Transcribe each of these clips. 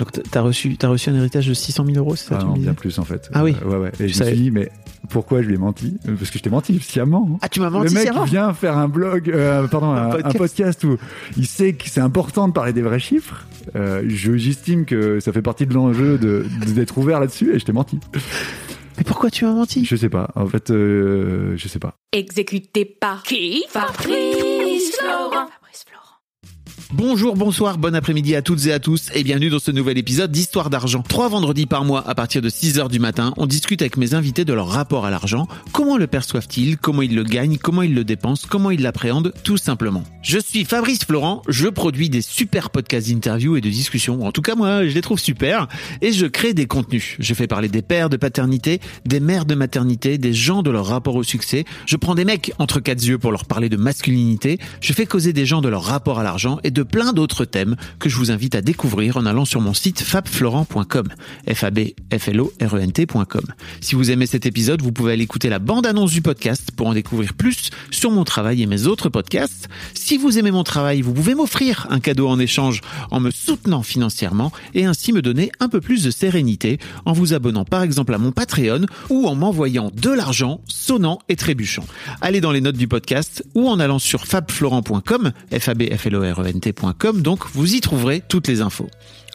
Donc t- t'as reçu, t'as reçu un héritage de 600 000 euros, c'est ça Ah tu non, bien plus en fait. Ah oui. Euh, ouais, ouais. Et Je je me suis dit, mais pourquoi je lui ai menti? Parce que je t'ai menti sciemment. hein. Ah, tu m'as Le menti mec sciemment vient faire un blog, euh, pardon, un, un podcast. podcast. où il sait que c'est important de parler des vrais chiffres. Euh, je- J'estime que ça fait partie de l'enjeu de- de- d'être ouvert là-dessus et je t'ai menti. Mais pourquoi tu m'as menti? Je sais pas. En fait, euh, je sais pas. Exécuté par qui? Fabrice Florent. Bonjour, bonsoir, bon après-midi à toutes et à tous et bienvenue dans ce nouvel épisode d'Histoire d'argent. Trois vendredis par mois à partir de 6 heures du matin, on discute avec mes invités de leur rapport à l'argent, comment le perçoivent-ils, comment ils le gagnent, comment ils le dépensent, comment ils l'appréhendent, tout simplement. Je suis Fabrice Florent, je produis des super podcasts d'interviews et de discussions, en tout cas moi je les trouve super, et je crée des contenus. Je fais parler des pères de paternité, des mères de maternité, des gens de leur rapport au succès, je prends des mecs entre quatre yeux pour leur parler de masculinité, je fais causer des gens de leur rapport à l'argent et de plein d'autres thèmes que je vous invite à découvrir en allant sur mon site fabflorent.com, f a b f l o r e n t.com. Si vous aimez cet épisode, vous pouvez aller écouter la bande-annonce du podcast pour en découvrir plus sur mon travail et mes autres podcasts. Si vous aimez mon travail, vous pouvez m'offrir un cadeau en échange en me soutenant financièrement et ainsi me donner un peu plus de sérénité en vous abonnant par exemple à mon Patreon ou en m'envoyant de l'argent sonnant et trébuchant. Allez dans les notes du podcast ou en allant sur fabflorent.com, f a b f l o r e n donc vous y trouverez toutes les infos.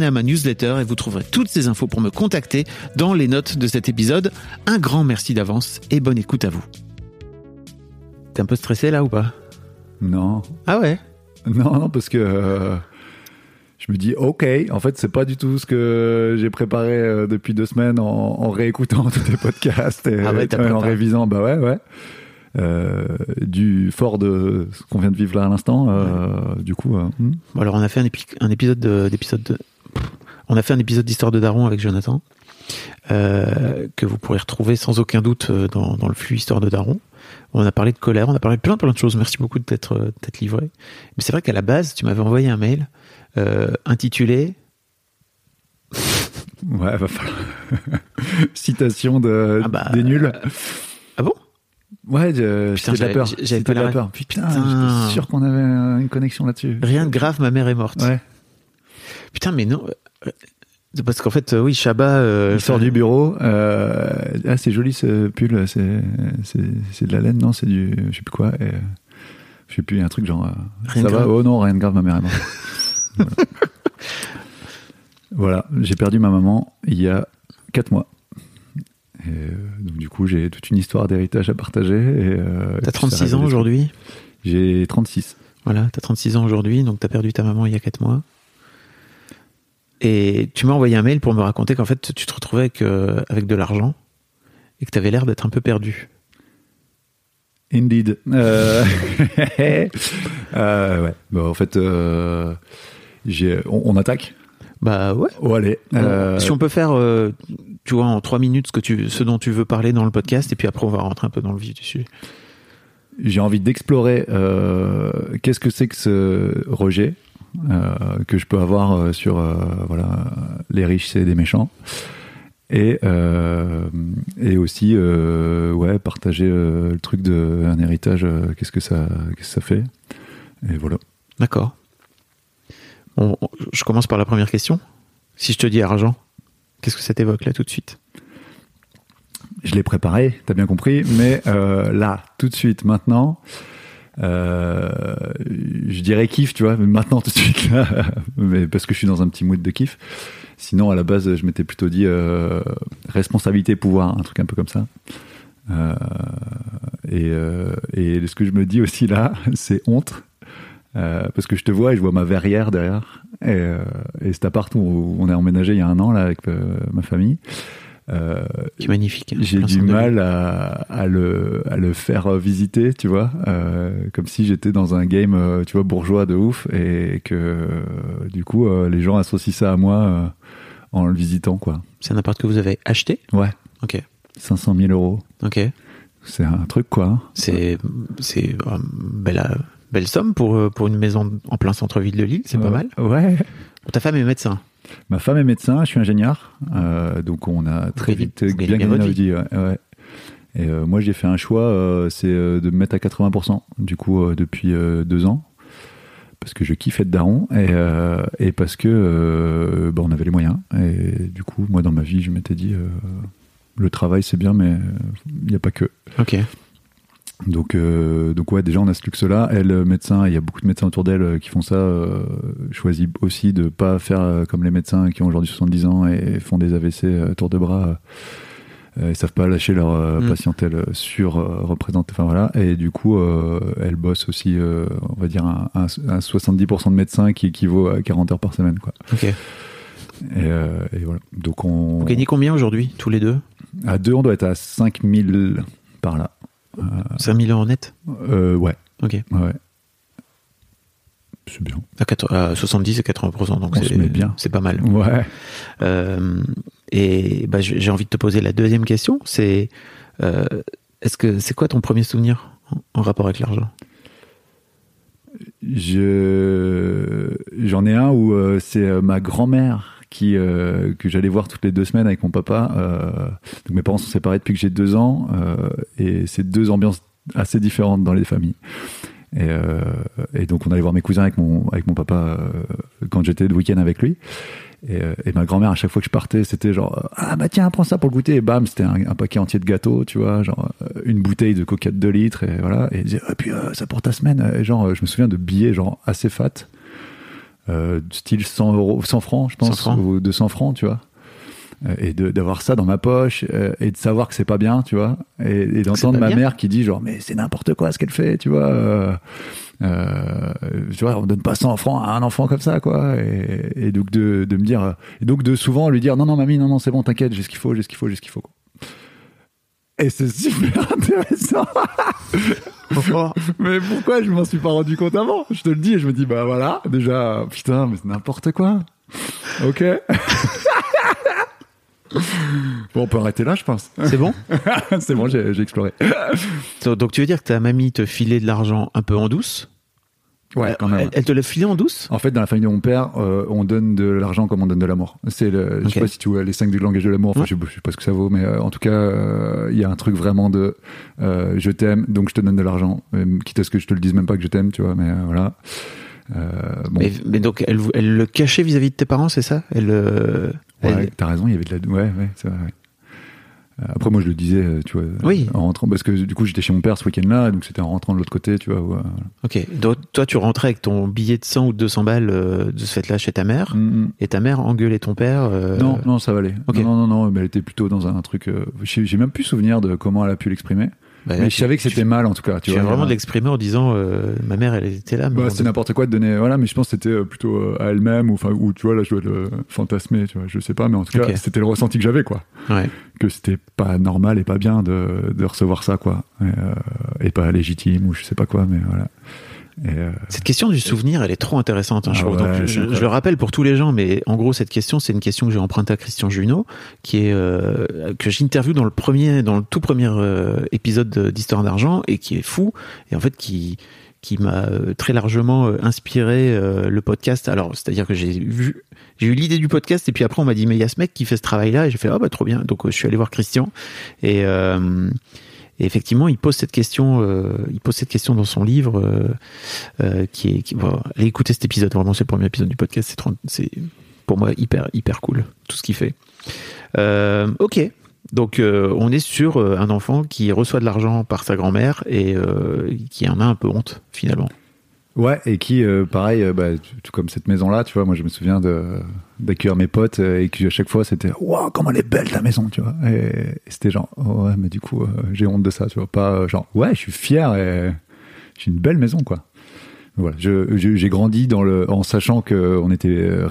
À ma newsletter et vous trouverez toutes ces infos pour me contacter dans les notes de cet épisode. Un grand merci d'avance et bonne écoute à vous. T'es un peu stressé là ou pas? Non, Ah ouais? Non, non, parce que euh, je me dis, ok, en fait, c'est pas du tout ce que j'ai préparé euh, depuis deux semaines en, en réécoutant tous tes podcasts et Ah ouais, en révisant. Bah ouais, ouais. Euh, du fort de ce qu'on vient de vivre là à l'instant. euh, Du coup, euh, hmm. Bon, alors on a fait un, épi- un épisode de- d'épisode de, on a fait un épisode d'histoire de Daron avec Jonathan euh, que vous pourrez retrouver sans aucun doute euh, dans, dans le flux histoire de Daron. On a parlé de colère, on a parlé de plein plein de choses. Merci beaucoup de t'être euh, livré. Mais c'est vrai qu'à la base, tu m'avais envoyé un mail euh, intitulé ouais, va falloir. Citation de, Ah bah, des nuls. Ah bon? Ouais, je- Putain, c'était de la j'avais- peur. j'avais pas de la la peur. Putain, Putain. j'étais sûr qu'on avait euh, une connexion là-dessus. Rien de grave, ma mère est morte. Ouais. Putain, mais non. euh, parce qu'en fait, euh, oui, Shabba. euh, Il sort du bureau. Euh, ah, c'est joli ce pull. C'est, de la laine, non C'est du. Je sais plus quoi. Et, je sais plus, il y a un truc genre. Rien ça va grave. Oh non, rien de grave, ma mère est morte. voilà, Voilà, j'ai perdu ma maman il y a 4 mois. Et, donc, du coup, j'ai toute une histoire d'héritage à partager. T'as puis ça 36 révèle ans aujourd'hui? J'ai 36. Voilà, t'as 36 ans aujourd'hui, donc t'as perdu ta maman il y a 4 mois. Et tu m'as envoyé un mail pour me raconter qu'en fait, tu te retrouvais avec, euh, avec de l'argent et que t'avais l'air d'être un peu perdu. Indeed. Euh, euh, ouais. Bon, en fait, j'ai, on, on attaque? Bah ouais. Oh, allez. Si on peut faire, tu vois, en 3 minutes ce, que tu, ce dont tu veux parler dans le podcast, et puis après on va rentrer un peu dans le vif du sujet. j'ai envie d'explorer qu'est-ce que c'est que ce rejet? Que je peux avoir euh, sur euh, voilà les riches c'est des méchants et euh, et aussi euh, ouais partager euh, le truc de un héritage euh, qu'est-ce que ça qu'est-ce que ça fait et voilà D'accord. On- on- je commence par la première question. Si je te dis argent, qu'est-ce que ça t'évoque là tout de suite? Je l'ai préparé t'as bien compris mais euh, là tout de suite maintenant Euh, je dirais kiff, tu vois, maintenant tout de suite mais parce que je suis dans un petit mood de kiff. Sinon, à la base, je m'étais plutôt dit euh, responsabilité, pouvoir, un truc un peu comme ça. Euh, et, ce que je me dis aussi là, c'est honte. Parce que je te vois et je vois ma verrière derrière. Et, et cet appart où on est emménagé il y a un an là avec ma famille. Euh, Qui est magnifique. j'ai Plein du mal à, à, le, à le faire visiter, tu vois, euh, comme si j'étais dans un game, euh, tu vois, bourgeois de ouf, et que euh, du coup, euh, les gens associent ça à moi euh, en le visitant, quoi. C'est un appart que vous avez acheté? Ouais, Ok. 500 000 euros, Ok. c'est un truc, quoi. hein. C'est c'est euh, belle, euh, belle somme pour, euh, pour une maison en plein centre-ville de Lille, c'est pas Ouais. mal. Ouais. Ta femme est médecin. Ma femme est médecin, je suis ingénieur, euh, donc on a très vite bien gagné notre vie. ouais, ouais. Et euh, moi, j'ai fait un choix, euh, c'est de me mettre à 80%, du coup, depuis deux ans, parce que je kiffe être daron, et, et parce que bah, on avait les moyens. Et du coup, moi, dans ma vie, je m'étais dit, le travail, c'est bien, mais il n'y a pas que. Ok. Donc, euh, donc ouais, déjà on a ce luxe-là. Elle, euh, médecin, il y a beaucoup de médecins autour d'elle euh, qui font ça. Euh, choisit aussi de pas faire euh, comme les médecins qui ont aujourd'hui 70 ans et font des AVC tour de bras. Euh, ils savent pas lâcher leur Mm. patientèle sur représentée. Enfin voilà. Et du coup, elle bosse aussi, on va dire un, un- un 70% de médecins qui équivaut à 40 heures par semaine, quoi. Ok. Et, et voilà. Donc on Vous gagnez combien aujourd'hui, tous les deux? À deux, on doit être à 5000 par là. 5000 euros net Euh, ouais, Ok. ouais. C'est bien. À, 80 à 70 et 80%, donc c'est pas mal. Ouais. Euh, et bah, j'ai envie de te poser la deuxième question. C'est euh, est-ce que c'est quoi ton premier souvenir en, en rapport avec l'argent? Je j'en ai un où euh, c'est euh, ma grand-mère qui euh, que j'allais voir toutes les deux semaines avec mon papa. Euh, donc mes parents sont séparés depuis que j'ai deux ans euh, et c'est deux ambiances assez différentes dans les familles. Et, donc on allait voir mes cousins avec mon avec mon papa quand j'étais le week-end avec lui. Et, ma grand-mère à chaque fois que je partais c'était genre ah bah tiens prends ça pour le goûter et bam c'était un, paquet entier de gâteaux tu vois genre une bouteille de coca de 2 litres et voilà et elle disait et puis ça pour ta semaine et genre je me souviens de billets genre assez fat euh, style 100 euros 100 francs je 100 pense francs. ou 200 francs tu vois Euh, et d'avoir ça dans ma poche euh, et de savoir que c'est pas bien tu vois et, et d'entendre ma bien mère qui dit genre mais c'est n'importe quoi ce qu'elle fait tu vois euh, euh, tu vois on donne pas 100 francs à un enfant comme ça quoi et, et donc de, de me dire et donc de souvent lui dire non non mamie non non c'est bon t'inquiète j'ai ce qu'il faut j'ai ce qu'il faut j'ai ce qu'il faut quoi. Et c'est super intéressant mais pourquoi je m'en suis pas rendu compte avant? Je te le dis et je me dis bah voilà déjà putain mais c'est n'importe quoi. Ok. bon on peut arrêter là je pense. C'est bon? C'est bon j'ai exploré. Donc, tu veux dire que ta mamie te filait de l'argent un peu en douce? Ouais quand même. Elle, elle te l'a filé en douce? En fait, dans la famille de mon père, euh, on donne de l'argent comme on donne de l'amour. C'est le, je sais pas si tu vois les cinq du langage de l'amour. Enfin, Ouais. je, sais, je sais pas ce que ça vaut, mais euh, en tout cas, euh, il y a un truc vraiment de, euh, je t'aime, donc je te donne de l'argent, euh, quitte à ce que je te le dise même pas que je t'aime, tu vois. Mais euh, voilà. Euh, bon, mais, mais donc elle, elle le cachait vis-à-vis de tes parents, c'est ça? Elle euh, ouais, elle- t'as raison, il y avait de la, ouais, ouais, c'est vrai. ouais. Euh, Après, moi, je le disais, euh, tu vois, Oui. en rentrant, parce que du coup, j'étais chez mon père ce week-end-là, donc c'était en rentrant de l'autre côté, tu vois. voilà. Ok. Donc toi, tu rentrais avec ton billet de 100 ou de 200 balles euh, de ce fait-là chez ta mère, Mm, mm. et ta mère engueulait ton père. euh, Non, non, ça va aller. ok. Non, non, non, mais elle était plutôt dans un truc. euh, j'ai même plus souvenir de comment elle a pu l'exprimer. Bah, mais je savais que c'était mal en tout cas. Tu Tu viens vraiment de l'exprimer en disant euh, ma mère, elle était là. bah, c'est n'importe quoi de donner. Voilà, mais je pense que c'était euh, plutôt euh, à elle-même ou enfin ou tu vois là je dois le fantasmer. Tu vois, je sais pas, mais en tout cas c'était le ressenti que j'avais quoi. Ouais. Que c'était pas normal et pas bien de, de recevoir ça quoi. Et, euh, et pas légitime ou je sais pas quoi, mais voilà. Euh, Cette question du souvenir, elle est trop intéressante, hein, je Ah trouve. ouais, Donc, je, le rappelle pour tous les gens, mais en gros, cette question, c'est une question que j'ai empruntée à Christian Junot, qui est euh, que j'interviewe dans le premier, dans le tout premier euh, épisode de- d'Histoire d'argent, et qui est fou, et en fait qui qui m'a très largement inspiré le podcast. Alors, c'est-à-dire que j'ai vu, j'ai eu l'idée du podcast, et puis après on m'a dit mais il y a ce mec qui fait ce travail-là, et j'ai fait ah bah trop bien. Donc je suis allé voir Christian, et et effectivement, il pose cette question, euh, il pose cette question dans son livre, euh, euh, qui est, qui, bon, allez écouter cet épisode. Vraiment, c'est le premier épisode du podcast. C'est 30 c'est pour moi hyper, hyper cool tout ce qu'il fait. Euh, ok. Donc euh, on est sur euh, un enfant qui reçoit de l'argent par sa grand-mère et qui en a un peu honte finalement. Ouais, et qui, euh, pareil, euh, bah, tout comme cette maison-là, tu vois, moi je me souviens d'accueillir mes potes euh, et que à chaque fois c'était waouh comment elle est belle ta maison, tu vois. Et, c'était genre oh, ouais, mais du coup euh, j'ai honte de ça, tu vois, pas genre ouais, je suis fier et j'ai une belle maison quoi. Voilà, j'ai grandi dans le en sachant que on était. Euh,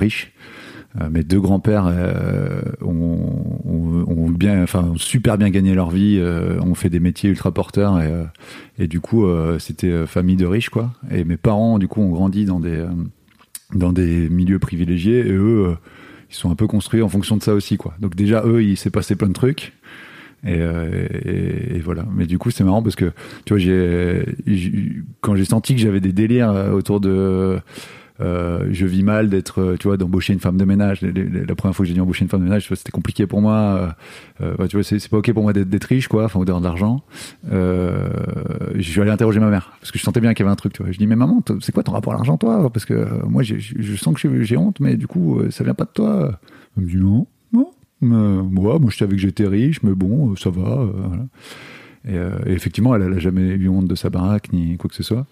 mes deux grands-pères euh, ont, bien, enfin, super bien gagné leur vie, euh, ont fait des métiers ultra porteurs et, euh, du coup, euh, c'était euh, famille de riches, quoi. Et mes parents, du coup, ont grandi dans des, euh, dans des milieux privilégiés et eux, euh, ils sont un peu construits en fonction de ça aussi, quoi. Donc déjà, eux, il s'est passé plein de trucs. Et, euh, voilà. Mais du coup, c'est marrant parce que, tu vois, quand j'ai senti que j'avais des délires euh, autour de, euh, je vis mal d'être, euh, tu vois, d'embaucher une femme de ménage. La première fois que j'ai dû embaucher une femme de ménage, c'était compliqué pour moi. Euh, euh, tu vois, c'est pas ok pour moi d'être riche, quoi, enfin, ou d'avoir de l'argent. Je suis allé interroger ma mère parce que je sentais bien qu'il y avait un truc, tu vois. Je dis, mais maman, c'est quoi ton rapport à l'argent, toi? Parce que moi, je sens que j'ai- honte, mais du coup, ça vient pas de toi. Elle me dit, non, non. Moi, moi, je savais que j'étais riche, mais bon, ça va. Et, effectivement, elle, elle a jamais eu honte de sa baraque ni quoi que ce soit.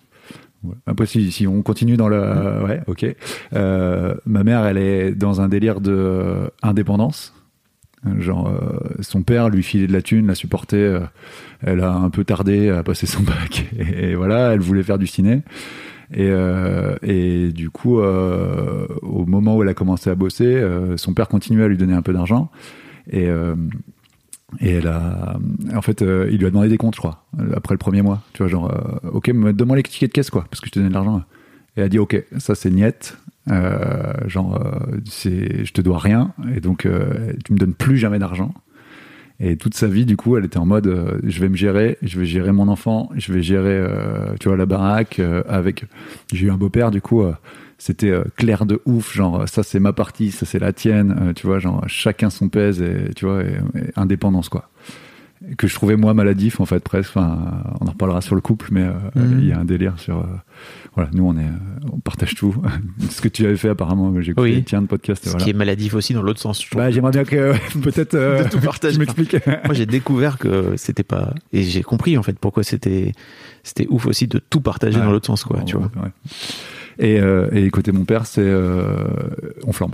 Ouais. Après, si, on continue dans le, ouais, ok. Euh, ma mère, elle est dans un délire de euh, indépendance. Genre, euh, son père lui filait de la thune, la supportait. euh, elle a un peu tardé à passer son bac. Et, voilà, elle voulait faire du ciné. Et, et du coup, au moment où elle a commencé à bosser, son père continuait à lui donner un peu d'argent. Et, et elle a, en fait, euh, il lui a demandé des comptes, je crois, après le premier mois. Tu vois, genre, euh, ok, donne-moi les tickets de caisse, quoi, parce que je te donne de l'argent. Et elle a dit, ok, ça c'est niette. Euh, genre, je te dois rien, et donc tu me donnes plus jamais d'argent. Et toute sa vie, du coup, elle était en mode, je vais me gérer, je vais gérer mon enfant, je vais gérer, tu vois, la baraque avec. J'ai eu un beau-père, du coup, c'était euh, clair de ouf, genre ça c'est ma partie, ça c'est la tienne, euh, tu vois, genre chacun son pèse et tu vois, et, et indépendance quoi. Que je trouvais moi maladif en fait presque. Enfin, on en reparlera sur le couple, mais euh, Mhm. il y a un délire sur. euh, voilà, nous on est, euh, on partage tout. Ce que tu avais fait apparemment, j'ai écouté Oui. tiens de podcast. Ce Voilà. qui est maladif aussi dans l'autre sens. je. Bah, j'aimerais bien que euh, peut-être euh, De tout partager. tu m'expliques. Moi, j'ai découvert que c'était pas et j'ai compris en fait pourquoi c'était c'était ouf aussi de tout partager dans l'autre sens quoi, tu vois. Ouais. Et, euh, et côté mon père, c'est euh, on flambe.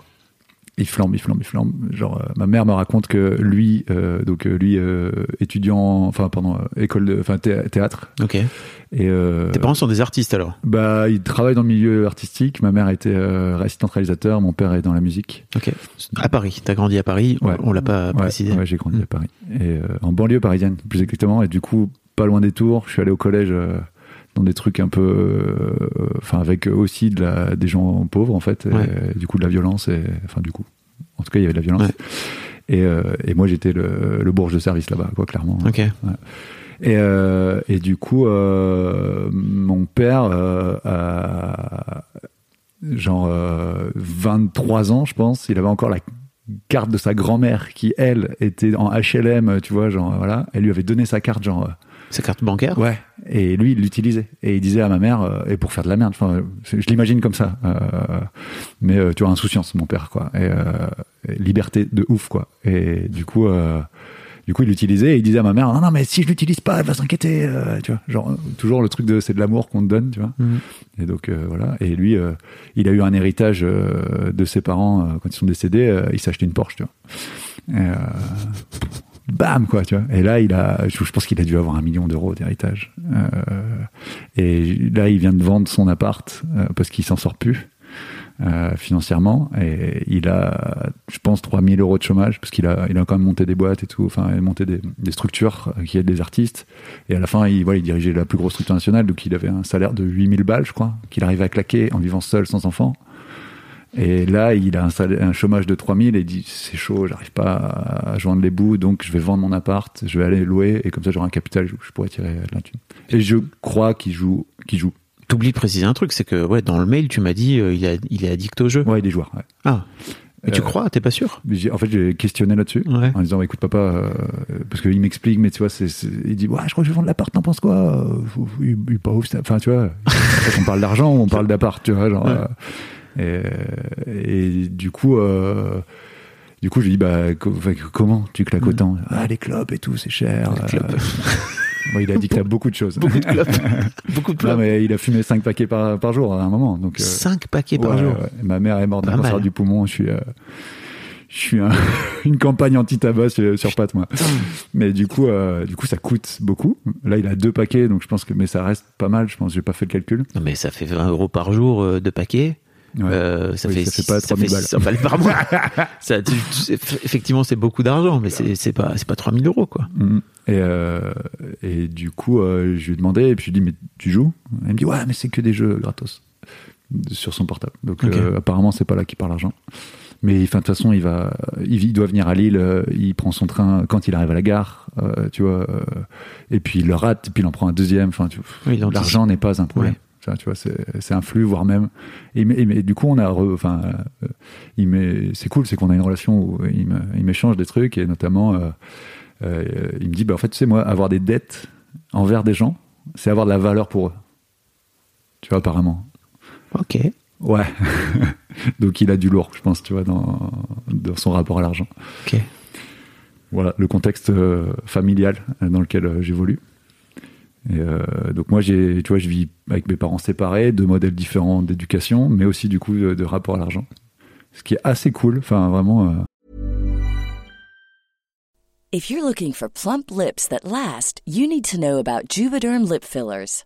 Il flambe, il flambe, il flambe. Genre, euh, ma mère me raconte que lui, euh, donc lui, euh, étudiant, enfin, pendant école de, enfin, thé- théâtre. Ok. Et Tes parents sont des artistes alors? bah, il travaille dans le milieu artistique. Ma mère était assistante réalisateur, mon père est dans la musique. Ok. À Paris. T'as grandi à Paris. on- Ouais. On l'a pas précisé. ouais, j'ai grandi à Paris. Et en banlieue parisienne, plus exactement. Et du coup, pas loin des tours. Je suis allé au collège dans des trucs un peu. euh, Enfin, avec aussi de la, des gens pauvres, en fait. Et, Ouais. du coup, de la violence. Et, enfin, du coup. En tout cas, il y avait de la violence. Ouais. Et, euh, et moi, j'étais le, le bourge de service là-bas, quoi, clairement. Ok. Et, euh, et du coup, euh, mon père euh, a genre euh, 23 ans, je pense. Il avait encore la carte de sa grand-mère qui, elle, était en HLM, tu vois, genre voilà. Elle lui avait donné sa carte, genre Sa carte bancaire. ouais. Et lui, il l'utilisait. Et il disait à ma mère, euh, et pour faire de la merde. Enfin, je je l'imagine comme ça. Euh, mais euh, tu vois, insouciance, mon père, quoi. Et, et liberté de ouf, quoi. Et du coup. Du coup, il l'utilisait et il disait à ma mère, non, non, mais si je l'utilise pas, elle va s'inquiéter, tu vois. Genre, toujours le truc de, c'est de l'amour qu'on te donne, tu vois. Mhm. Et donc, voilà. Et lui, il a eu un héritage de ses parents quand ils sont décédés, il s'est acheté une Porsche, tu vois. Et, bam, quoi, tu vois. Et là, il a, je, pense qu'il a dû avoir un million d'euros d'héritage. Euh, et là, il vient de vendre son appart euh, parce qu'il s'en sort plus. euh, financièrement et il a je pense 3000 euros de chômage parce qu'il a il a quand même monté des boîtes et tout enfin il a monté des, structures qui aident des artistes et à la fin il voilà il dirigeait la plus grosse structure nationale donc il avait un salaire de 8000 balles je crois qu'il arrivait à claquer en vivant seul sans enfant et là, il a un, chômage de 3000 et il dit c'est chaud, j'arrive pas à joindre les bouts, donc je vais vendre mon appart, je vais aller louer et comme ça j'aurai un capital, je, je pourrais tirer de la thune. Et je crois qu'il joue, qu'il joue. T'oublies de préciser un truc, c'est que ouais, dans le mail, tu m'as dit euh, il, a- il est addict au jeu. Ouais, il est joueur. Ouais. Ah. Mais tu Euh, crois T'es pas sûr? En fait, j'ai questionné là-dessus Ouais. en disant écoute papa, euh, parce qu'il m'explique, mais tu vois, il dit ouais, je crois que je vais vendre l'appart, t'en penses quoi? Il, il est pas ouf. Enfin, tu vois, en fait, on parle d'argent on parle d'appart, tu vois, genre. Ouais. euh, et, et du coup, euh, Du coup, je lui dis, bah, comment tu claques autant Ah, les clopes et tout, c'est cher. Les. Euh, bon, il a dit que t'as beaucoup de choses. Beaucoup de clopes. Beaucoup de Non, clopes. mais il a fumé 5 paquets par, par jour à un moment. Donc, euh, 5 paquets par jour. ouais. Ma mère est morte d'un cancer du poumon. Je suis, euh, je suis un- une campagne anti-tabac sur, sur pattes, moi. Mais du coup, euh, du coup, ça coûte beaucoup. Là, il a deux paquets, donc je pense que, mais ça reste pas mal. Je pense, j'ai pas fait le calcul. Non, mais ça fait 20 euros par jour euh, de paquets. Ouais. Euh, ça, Oui, fait ça fait six- pas ça 3000 fait balles. 600 balles par mois. ça, tu- tu- effectivement, c'est beaucoup d'argent, mais c'est c'est pas, c'est pas 3000 euros, quoi. Mhm. Et, euh, et du coup, euh, je lui ai demandé, et puis je lui ai dit, mais tu joues? Elle me dit, ouais, mais c'est que des jeux gratos sur son portable. Donc Ok. euh, apparemment, c'est pas là qu'il parle argent. Mais de toute façon, il va, il, doit venir à Lille. il prend son train quand il arrive à la gare, tu vois. et puis il le rate, puis il en prend un deuxième. Enfin, Oui, l'argent n'est pas un problème. Ouais. Tu vois, c'est c'est un flux, voire même. Et, mais- et du coup, on a, re- enfin, euh, il met, c'est cool, c'est qu'on a une relation où il me- il m'échange des trucs et notamment, euh, euh, il me dit, bah en fait, tu sais moi, avoir des dettes envers des gens, c'est avoir de la valeur pour eux. Tu vois, apparemment. Ok. Ouais. Donc il a du lourd, je pense, tu vois, dans, dans son rapport à l'argent. Ok. Voilà, le contexte euh, familial dans lequel j'évolue. Et euh, donc moi, j'ai, tu vois, je vis avec mes parents séparés, deux modèles différents d'éducation, mais aussi du coup de, de rapport à l'argent. Ce qui est assez cool, enfin vraiment. euh, If you're looking for plump lips that last, you need to know about Juvederm lip fillers.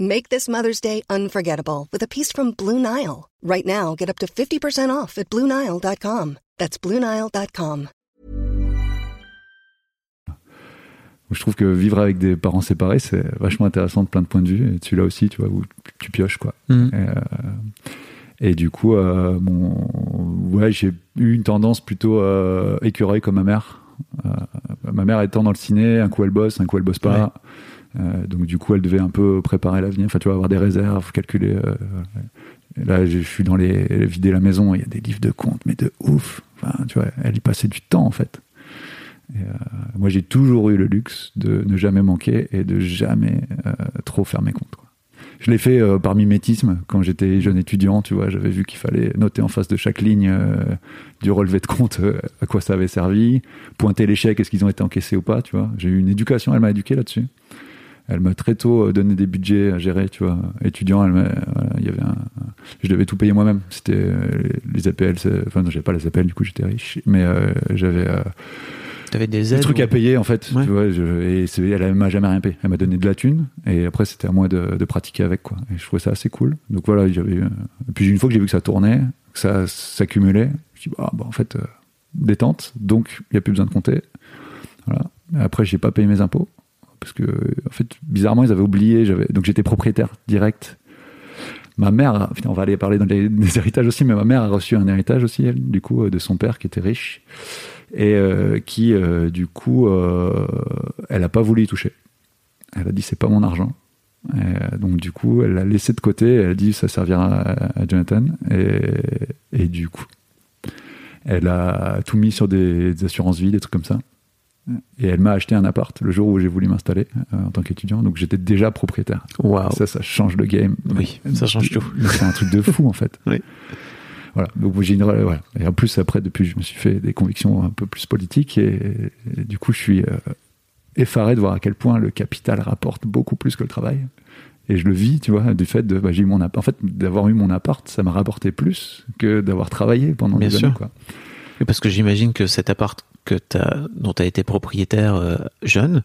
Make this Mother's Day unforgettable with a piece from Blue Nile. Right now, get up to 50% off at BlueNile.com. That's BlueNile.com. je trouve que vivre avec des parents séparés, c'est vachement intéressant de plein de points de vue. Et celui-là aussi, tu vois, où tu pioches, quoi. Mhm. Et, euh, et du coup, euh, mon, ouais, j'ai eu une tendance plutôt euh, écureuil comme ma mère. Euh, ma mère étant dans le ciné, un coup elle bosse, un coup elle bosse pas. Euh, donc du coup, elle devait un peu préparer l'avenir. Enfin, tu avoir des réserves, calculer. euh, là, je suis dans les vider la maison. Il y a des livres de comptes, mais de ouf. Enfin, tu vois, elle y passait du temps en fait. Euh, moi, j'ai toujours eu le luxe de ne jamais manquer et de jamais euh, trop faire mes comptes. Je l'ai fait euh, par mimétisme quand j'étais jeune étudiant. Tu vois, j'avais vu qu'il fallait noter en face de chaque ligne euh, du relevé de compte euh, à quoi ça avait servi, pointer les chèques, est-ce qu'ils ont été encaissés ou pas. Tu vois, j'ai eu une éducation. Elle m'a éduqué là-dessus. Elle m'a très tôt euh, donné des budgets à gérer, tu vois. Étudiant, elle voilà, y avait un, je devais tout payer moi-même. C'était euh, les APL, enfin non, j'avais pas les APL, du coup j'étais riche, mais euh, j'avais euh, T'avais des trucs ou- à payer en fait. Ouais. Tu vois, je- et elle m'a jamais rien payé. Elle m'a donné de la thune et après c'était à moi de, de pratiquer avec quoi. Et je trouvais ça assez cool. Donc voilà, j'avais. Et puis une fois que j'ai vu que ça tournait, que ça s'accumulait, je me dis bah, bah, en fait détente. Donc il y a plus besoin de compter. Voilà. Après j'ai pas payé mes impôts parce que en fait bizarrement ils avaient oublié. Donc j'étais propriétaire direct. Ma mère, on va aller parler dans les, des héritages aussi, mais ma mère a reçu un héritage aussi, elle, du coup, euh, de son père qui était riche et euh, qui, euh, du coup, elle n'a pas voulu y toucher. Elle a dit c'est pas mon argent. Donc du coup, elle l'a laissé de côté. Elle a dit ça servira à, Jonathan. Et, et du coup, elle a tout mis sur des, des assurances vie, des trucs comme ça. Et elle m'a acheté un appart le jour où j'ai voulu m'installer euh, en tant qu'étudiant. Donc j'étais déjà propriétaire. Waouh. Ça, ça change le game. Oui, ça change tout. C'est un truc de fou en fait. Oui. Voilà. Donc j'ai une voilà. Et en plus après depuis je me suis fait des convictions un peu plus politiques et, et du coup je suis euh, effaré de voir à quel point le capital rapporte beaucoup plus que le travail. Et je le vis, tu vois, du fait de bah, j'ai eu mon appart. En fait, d'avoir eu mon appart, ça m'a rapporté plus que d'avoir travaillé pendant Bien des sûr. années. Quoi. Oui, Parce que j'imagine que cet appart que t'as, dont tu as été propriétaire euh, jeune,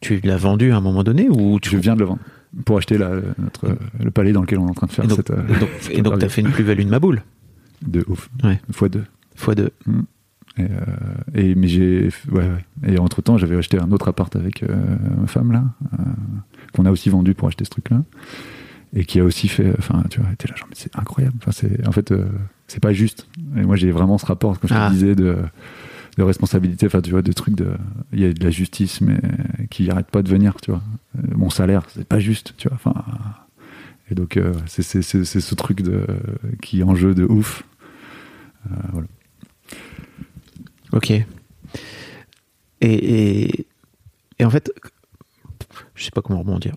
tu l'as vendu à un moment donné ou tu Je viens de le vendre pour acheter la, notre, le palais dans lequel on est en train de faire Et donc, cette. euh, et donc, et donc t'as fait une plus-value de ma boule de ouf. Ouais. Fois deux. fois deux. Et, euh, et mais j'ai ouais, ouais. et entre temps j'avais acheté un autre appart avec euh, ma femme là euh, qu'on a aussi vendu pour acheter ce truc là et qui a aussi fait enfin tu vois était là genre mais c'est incroyable enfin c'est en fait euh, c'est pas juste et moi j'ai vraiment ce rapport comme je Ah. te disais de de responsabilité enfin tu vois de trucs de il y a de la justice mais qui arrête pas de venir tu vois Euh, mon salaire c'est pas juste tu vois enfin et donc euh, c'est c'est c'est c'est ce truc de qui est en jeu de ouf Euh, voilà Ok. Et, et, et en fait, je sais pas comment rebondir.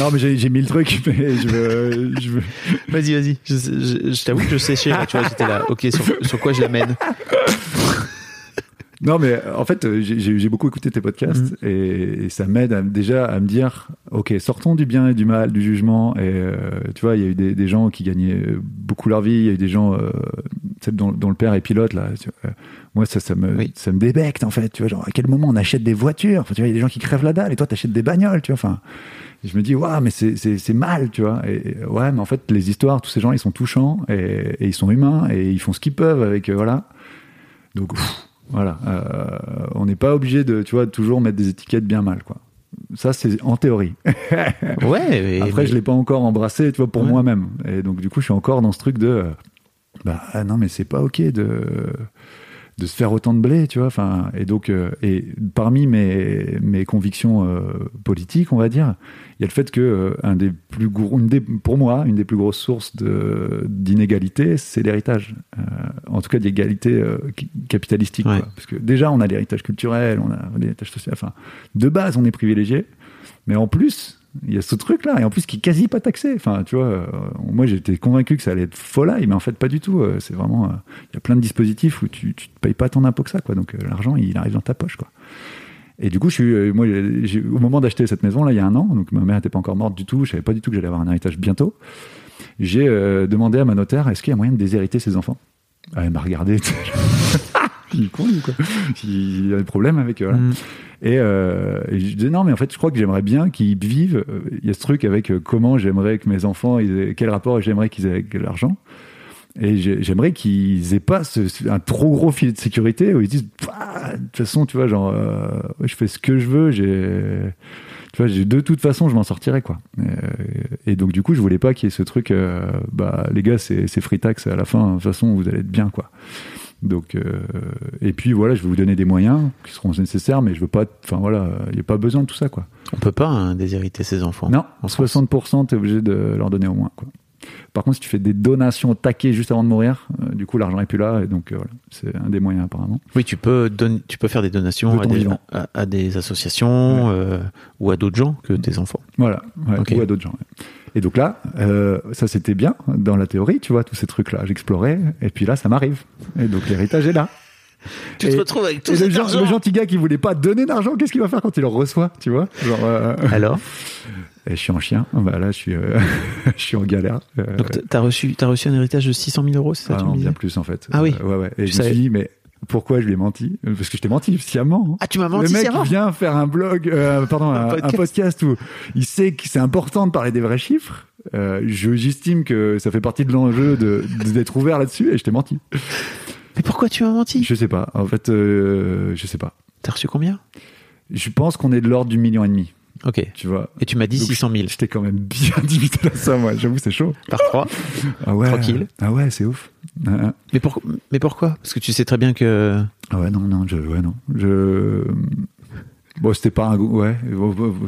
Non, mais j'ai mis le truc, mais je veux. Vas-y, vas-y. Je, je- je t'avoue que je séchais. là, tu vois, j'étais là. Ok, sur, sur quoi je l'amène? Non, mais en fait, euh, j'ai- beaucoup écouté tes podcasts et, et ça m'aide à- déjà à me dire ok, sortons du bien et du mal, du jugement. Et euh, tu vois, il y a eu des, des gens qui gagnaient beaucoup leur vie, il y a eu des gens euh, dont, dont le père est pilote, là. tu vois. moi, ça, ça, me, Oui. ça me débecte, en fait. Tu vois, genre, à quel moment on achète des voitures? Enfin, Tu vois, il y a des gens qui crèvent la dalle et toi, t'achètes des bagnoles, tu vois. Enfin. Et je me dis, waouh, mais c'est- mal, tu vois. Et, et ouais, mais en fait, les histoires, tous ces gens, ils sont touchants et, et ils sont humains et ils font ce qu'ils peuvent avec, euh, voilà. Donc, pff, voilà. Euh, on n'est pas obligé de, tu vois, toujours mettre des étiquettes bien mal, quoi. Ça, c'est en théorie. Ouais. Après, je l'ai pas encore embrassé, tu vois, pour Ouais. moi-même. Et donc, du coup, je suis encore dans ce truc de, euh, bah ah non, mais c'est pas ok de de se faire autant de blé, tu vois. Enfin, et donc, euh, et parmi mes mes convictions euh, politiques, on va dire, il y a le fait que euh, un des plus gros, une des, pour moi, une des plus grosses sources de d'inégalité, c'est l'héritage. Euh, en tout cas, d'égalité euh, capitalistique, Ouais. quoi. Parce que déjà, on a l'héritage culturel, on a l'héritage social. Enfin, de base, on est privilégié. Mais en plus, il y a ce truc-là, et en plus qui est quasi pas taxé. Enfin, tu vois, euh, moi j'étais convaincu que ça allait être folie, mais en fait pas du tout. Euh, C'est vraiment, euh, il y a plein de dispositifs où tu, tu te payes pas tant d'impôts que ça, quoi. Donc l'argent, il arrive dans ta poche, quoi. Et du coup, je suis, moi, au moment d'acheter cette maison là, il y a un an, donc ma mère n'était pas encore morte du tout. Je savais pas du tout que j'allais avoir un héritage bientôt. J'ai demandé à ma notaire, est-ce qu'il y a moyen de déshériter ses enfants? Elle m'a regardé. Il con, quoi. Il y a des problèmes avec eux. voilà. Mm. Et, euh, et je disais non, mais en fait, je crois que j'aimerais bien qu'ils vivent. euh, Il y a ce truc avec euh, comment j'aimerais que mes enfants, ils aient- quel rapport j'aimerais qu'ils aient avec l'argent. Et j'ai- j'aimerais qu'ils aient pas ce- un trop gros filet de sécurité où ils disent, de toute façon, tu vois, genre, euh, je fais ce que je veux, j'ai, tu vois, de toute façon, je m'en sortirai, quoi. Et, et donc, du coup, je voulais pas qu'il y ait ce truc, euh, bah, les gars, c'est c'est free tax à la fin, de toute façon, vous allez être bien, quoi. Donc, euh, et puis voilà, je vais vous donner des moyens qui seront nécessaires, mais je veux pas, enfin voilà, il n'y a pas besoin de tout ça, quoi. On peut pas hein, déshériter ses enfants. Non, en France. 60%, tu es obligé de leur donner au moins, quoi. Par contre, si tu fais des donations au taquet juste avant de mourir, euh, du coup, l'argent est plus là, et donc euh, voilà, c'est un des moyens apparemment. Oui, tu peux, donner, tu peux faire des donations De à des, vivant. à, à des associations euh, ou à d'autres gens que tes enfants. Voilà, ouais, ou à d'autres gens. ouais. Et donc là, euh, ça c'était bien dans la théorie, tu vois, tous ces trucs-là, j'explorais, et puis là, ça m'arrive. Et donc l'héritage est là. Tu Et- te retrouves avec tout le, cet gen- argent. le gentil gars qui voulait pas donner d'argent, qu'est-ce qu'il va faire quand il le reçoit, tu vois? Genre, euh, Alors, et je suis en chien, bah là, je suis, euh, je suis en galère. Euh, donc t'as reçu, t'as reçu un héritage de 600 000 euros, c'est ça ah tu non, me bien plus en fait. Ah oui. Euh, ouais, ouais. Et Tu je me suis dit, mais pourquoi je lui ai menti? Parce que je t'ai menti sciemment. hein. Ah, tu m'as menti le mec sciemment. vient faire un blog, euh, pardon, un, un podcast. podcast. où il sait que c'est important de parler des vrais chiffres. Euh, je j'estime que ça fait partie de l'enjeu de- d'être ouvert là-dessus et je t'ai menti. Mais pourquoi tu m'as menti? Je sais pas. En fait, euh, je sais pas. T'as reçu combien? Je pense qu'on est de l'ordre du million et demi. Ok. Tu vois. Et tu m'as dit Donc, 600 000 J'étais quand même bien limité à ça, moi. J'avoue, c'est chaud. par 3. Ah ouais. Tranquille. Ah ouais, c'est ouf. Mais, pour, mais pourquoi? Parce que tu sais très bien que. Ah ouais, non, non, je, ouais, non. Je. Bon, c'était pas un. go- Ouais,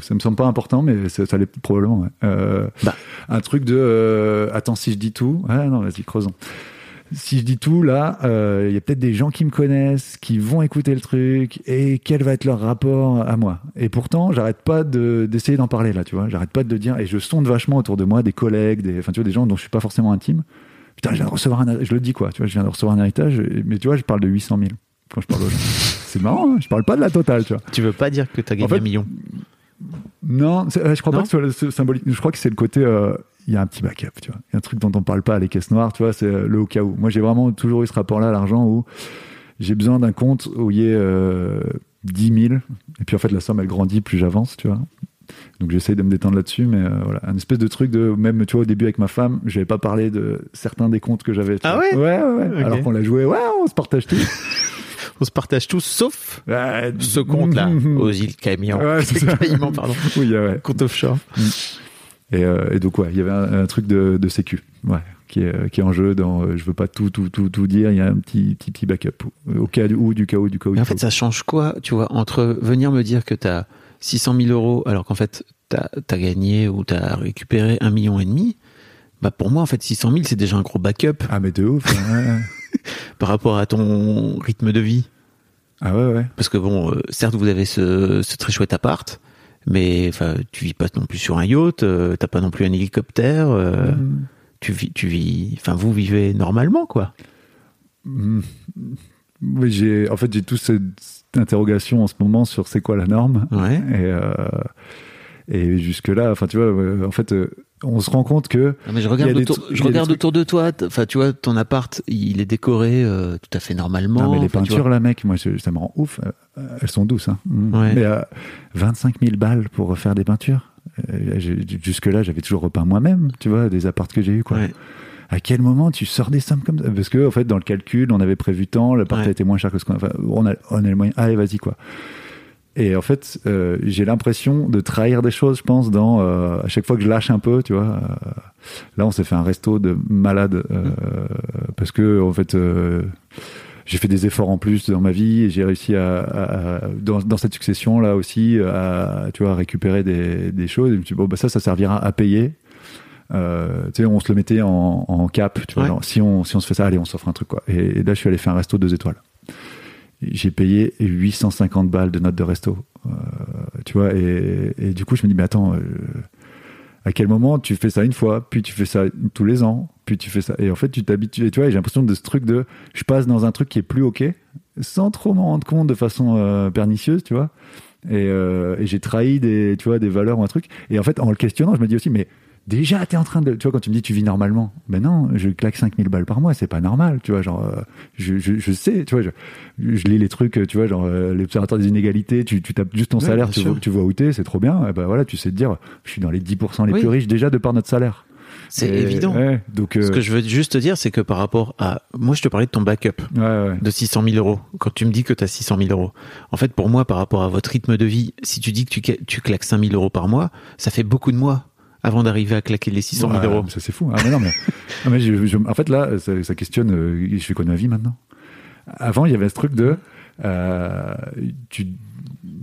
ça me semble pas important, mais ça, ça l'est probablement, ouais. Euh, Bah. Un truc de. euh, attends, si je dis tout. Ah non, vas-y, creusons. si je dis tout là, euh, il y a peut-être des gens qui me connaissent, qui vont écouter le truc, et quel va être leur rapport à moi? Et pourtant, j'arrête pas de- d'essayer d'en parler là, tu vois. J'arrête pas de dire, et je sonde vachement autour de moi des collègues, des, enfin tu vois, des gens dont je suis pas forcément intime. Putain, je viens de recevoir un, je le dis quoi, tu vois, je viens de recevoir un héritage, mais tu vois, je parle de 800 000 quand je parle aux gens. C'est marrant, hein, je parle pas de la totale, tu vois. Tu veux pas dire que t'as gagné En fait, un million Non, euh, je crois Non pas que ce soit symbolique. Je crois que c'est le côté. euh, Il y a un petit backup, tu vois. Il y a un truc dont on parle pas, les caisses noires, tu vois, c'est euh, le au cas où. Moi, j'ai vraiment toujours eu ce rapport-là à l'argent où j'ai besoin d'un compte où il y ait euh, 10 000. Et puis, en fait, la somme, elle grandit plus j'avance, tu vois. Donc, j'essaye de me détendre là-dessus, mais euh, voilà. Un espèce de truc de. Même, tu vois, au début, avec ma femme, j'avais pas parlé de certains des comptes que j'avais. Ah ouais Ouais, ouais, ouais. Alors qu'on l'a joué, ouais, on se partage tout. On se partage tous, sauf ce compte-là, aux îles Caïmans. Caïmans, pardon. Oui, ouais. Compte offshore. Et, euh, et donc ouais, il y avait un, un truc de, de sécu, ouais, qui est, qui est en jeu. Dans, euh, je veux pas tout tout tout tout dire. Il y a un petit petit petit backup au cas où du cas où du cas où. Mais en fait, ça change quoi, tu vois, entre venir me dire que t'as 600 000 euros alors qu'en fait, t'as as gagné ou t'as récupéré un million et demi bah pour moi, en fait, 600 000, c'est déjà un gros backup. Ah mais de ouf. ouais. par rapport à ton rythme de vie. ah ouais ouais. Parce que bon, euh, certes, vous avez ce, ce très chouette appart, mais tu vis pas non plus sur un yacht, euh, t'as pas non plus un hélicoptère, euh, Mm. tu vis, tu vis, enfin, vous vivez normalement, quoi. Mm. Oui, j'ai en fait j'ai toute cette interrogation en ce moment sur c'est quoi la norme. Ouais. Et euh, et jusque là, enfin tu vois, euh, en fait, euh, on se rend compte que Non, mais je regarde, autour, je regarde autour de toi. Enfin, tu vois, ton appart, il est décoré euh, tout à fait normalement. Non, mais les peintures, là, mec, moi, ça me rend ouf. Elles sont douces. Hein. Mm. Ouais. Mais euh, 25 000 balles pour refaire des peintures. Jusque-là, j'avais toujours repeint moi-même, tu vois, des apparts que j'ai eu, quoi. Ouais. À quel moment tu sors des sommes comme ça? Parce que, en fait, dans le calcul, on avait prévu tant, Ouais. a été moins cher que ce qu'on enfin, on a. On a le moyen. Allez, vas-y, quoi. Et en fait, euh, j'ai l'impression de trahir des choses, je pense, dans euh, à chaque fois que je lâche un peu, tu vois. euh, là, on s'est fait un resto de malade euh, parce que en fait, j'ai fait des efforts en plus dans ma vie et j'ai réussi à, à- à- dans, dans cette succession là aussi à tu vois à récupérer des, des choses. Et je me suis dit, bon bah ça, ça servira à payer. Euh, tu sais, on se le mettait en, en cap. Tu vois, Ouais. genre, si on si on se fait ça, allez, on s'offre un truc quoi. Et, et là, je suis allé faire un resto deux étoiles. J'ai payé 850 balles de notes de resto. Euh, tu vois, et, et du coup, je me dis, mais attends, euh, à quel moment tu fais ça une fois, puis tu fais ça tous les ans, puis tu fais ça. Et en fait, tu t'habitues, et tu vois, j'ai l'impression de ce truc de, je passe dans un truc qui est plus OK, sans trop m'en rendre compte de façon euh, pernicieuse, tu vois. Et, euh, et j'ai trahi des, tu vois, des valeurs ou un truc. Et en fait, en le questionnant, je me dis aussi, mais déjà, t'es en train de, tu vois, quand tu me dis tu vis normalement, ben non, je claque 5000 balles par mois, c'est pas normal, tu vois, genre, euh, je, je, je sais, tu vois, je, je lis les trucs, tu vois, genre, euh, l'observatoire des inégalités, tu, tu tapes juste ton Ouais, salaire, tu vois, tu vois où t'es, c'est trop bien, et ben voilà, tu sais te dire, je suis dans les 10% les Oui. plus riches déjà de par notre salaire. C'est évident. ouais, donc, euh, Ce que je veux juste te dire, c'est que par rapport à, moi, je te parlais de ton backup ouais, ouais. de 600 000 euros. Quand tu me dis que tu as 600 000 euros, en fait, pour moi, par rapport à votre rythme de vie, si tu dis que tu, tu claques 5 000 euros par mois, ça fait beaucoup de mois avant d'arriver à claquer les 600 000 Ouais, euros. Ça c'est fou. Ah, mais non, mais, Ah, mais je- je- en fait là, ça, ça questionne. euh, je fais quoi de ma vie maintenant? Avant, il y avait ce truc de. euh, tu-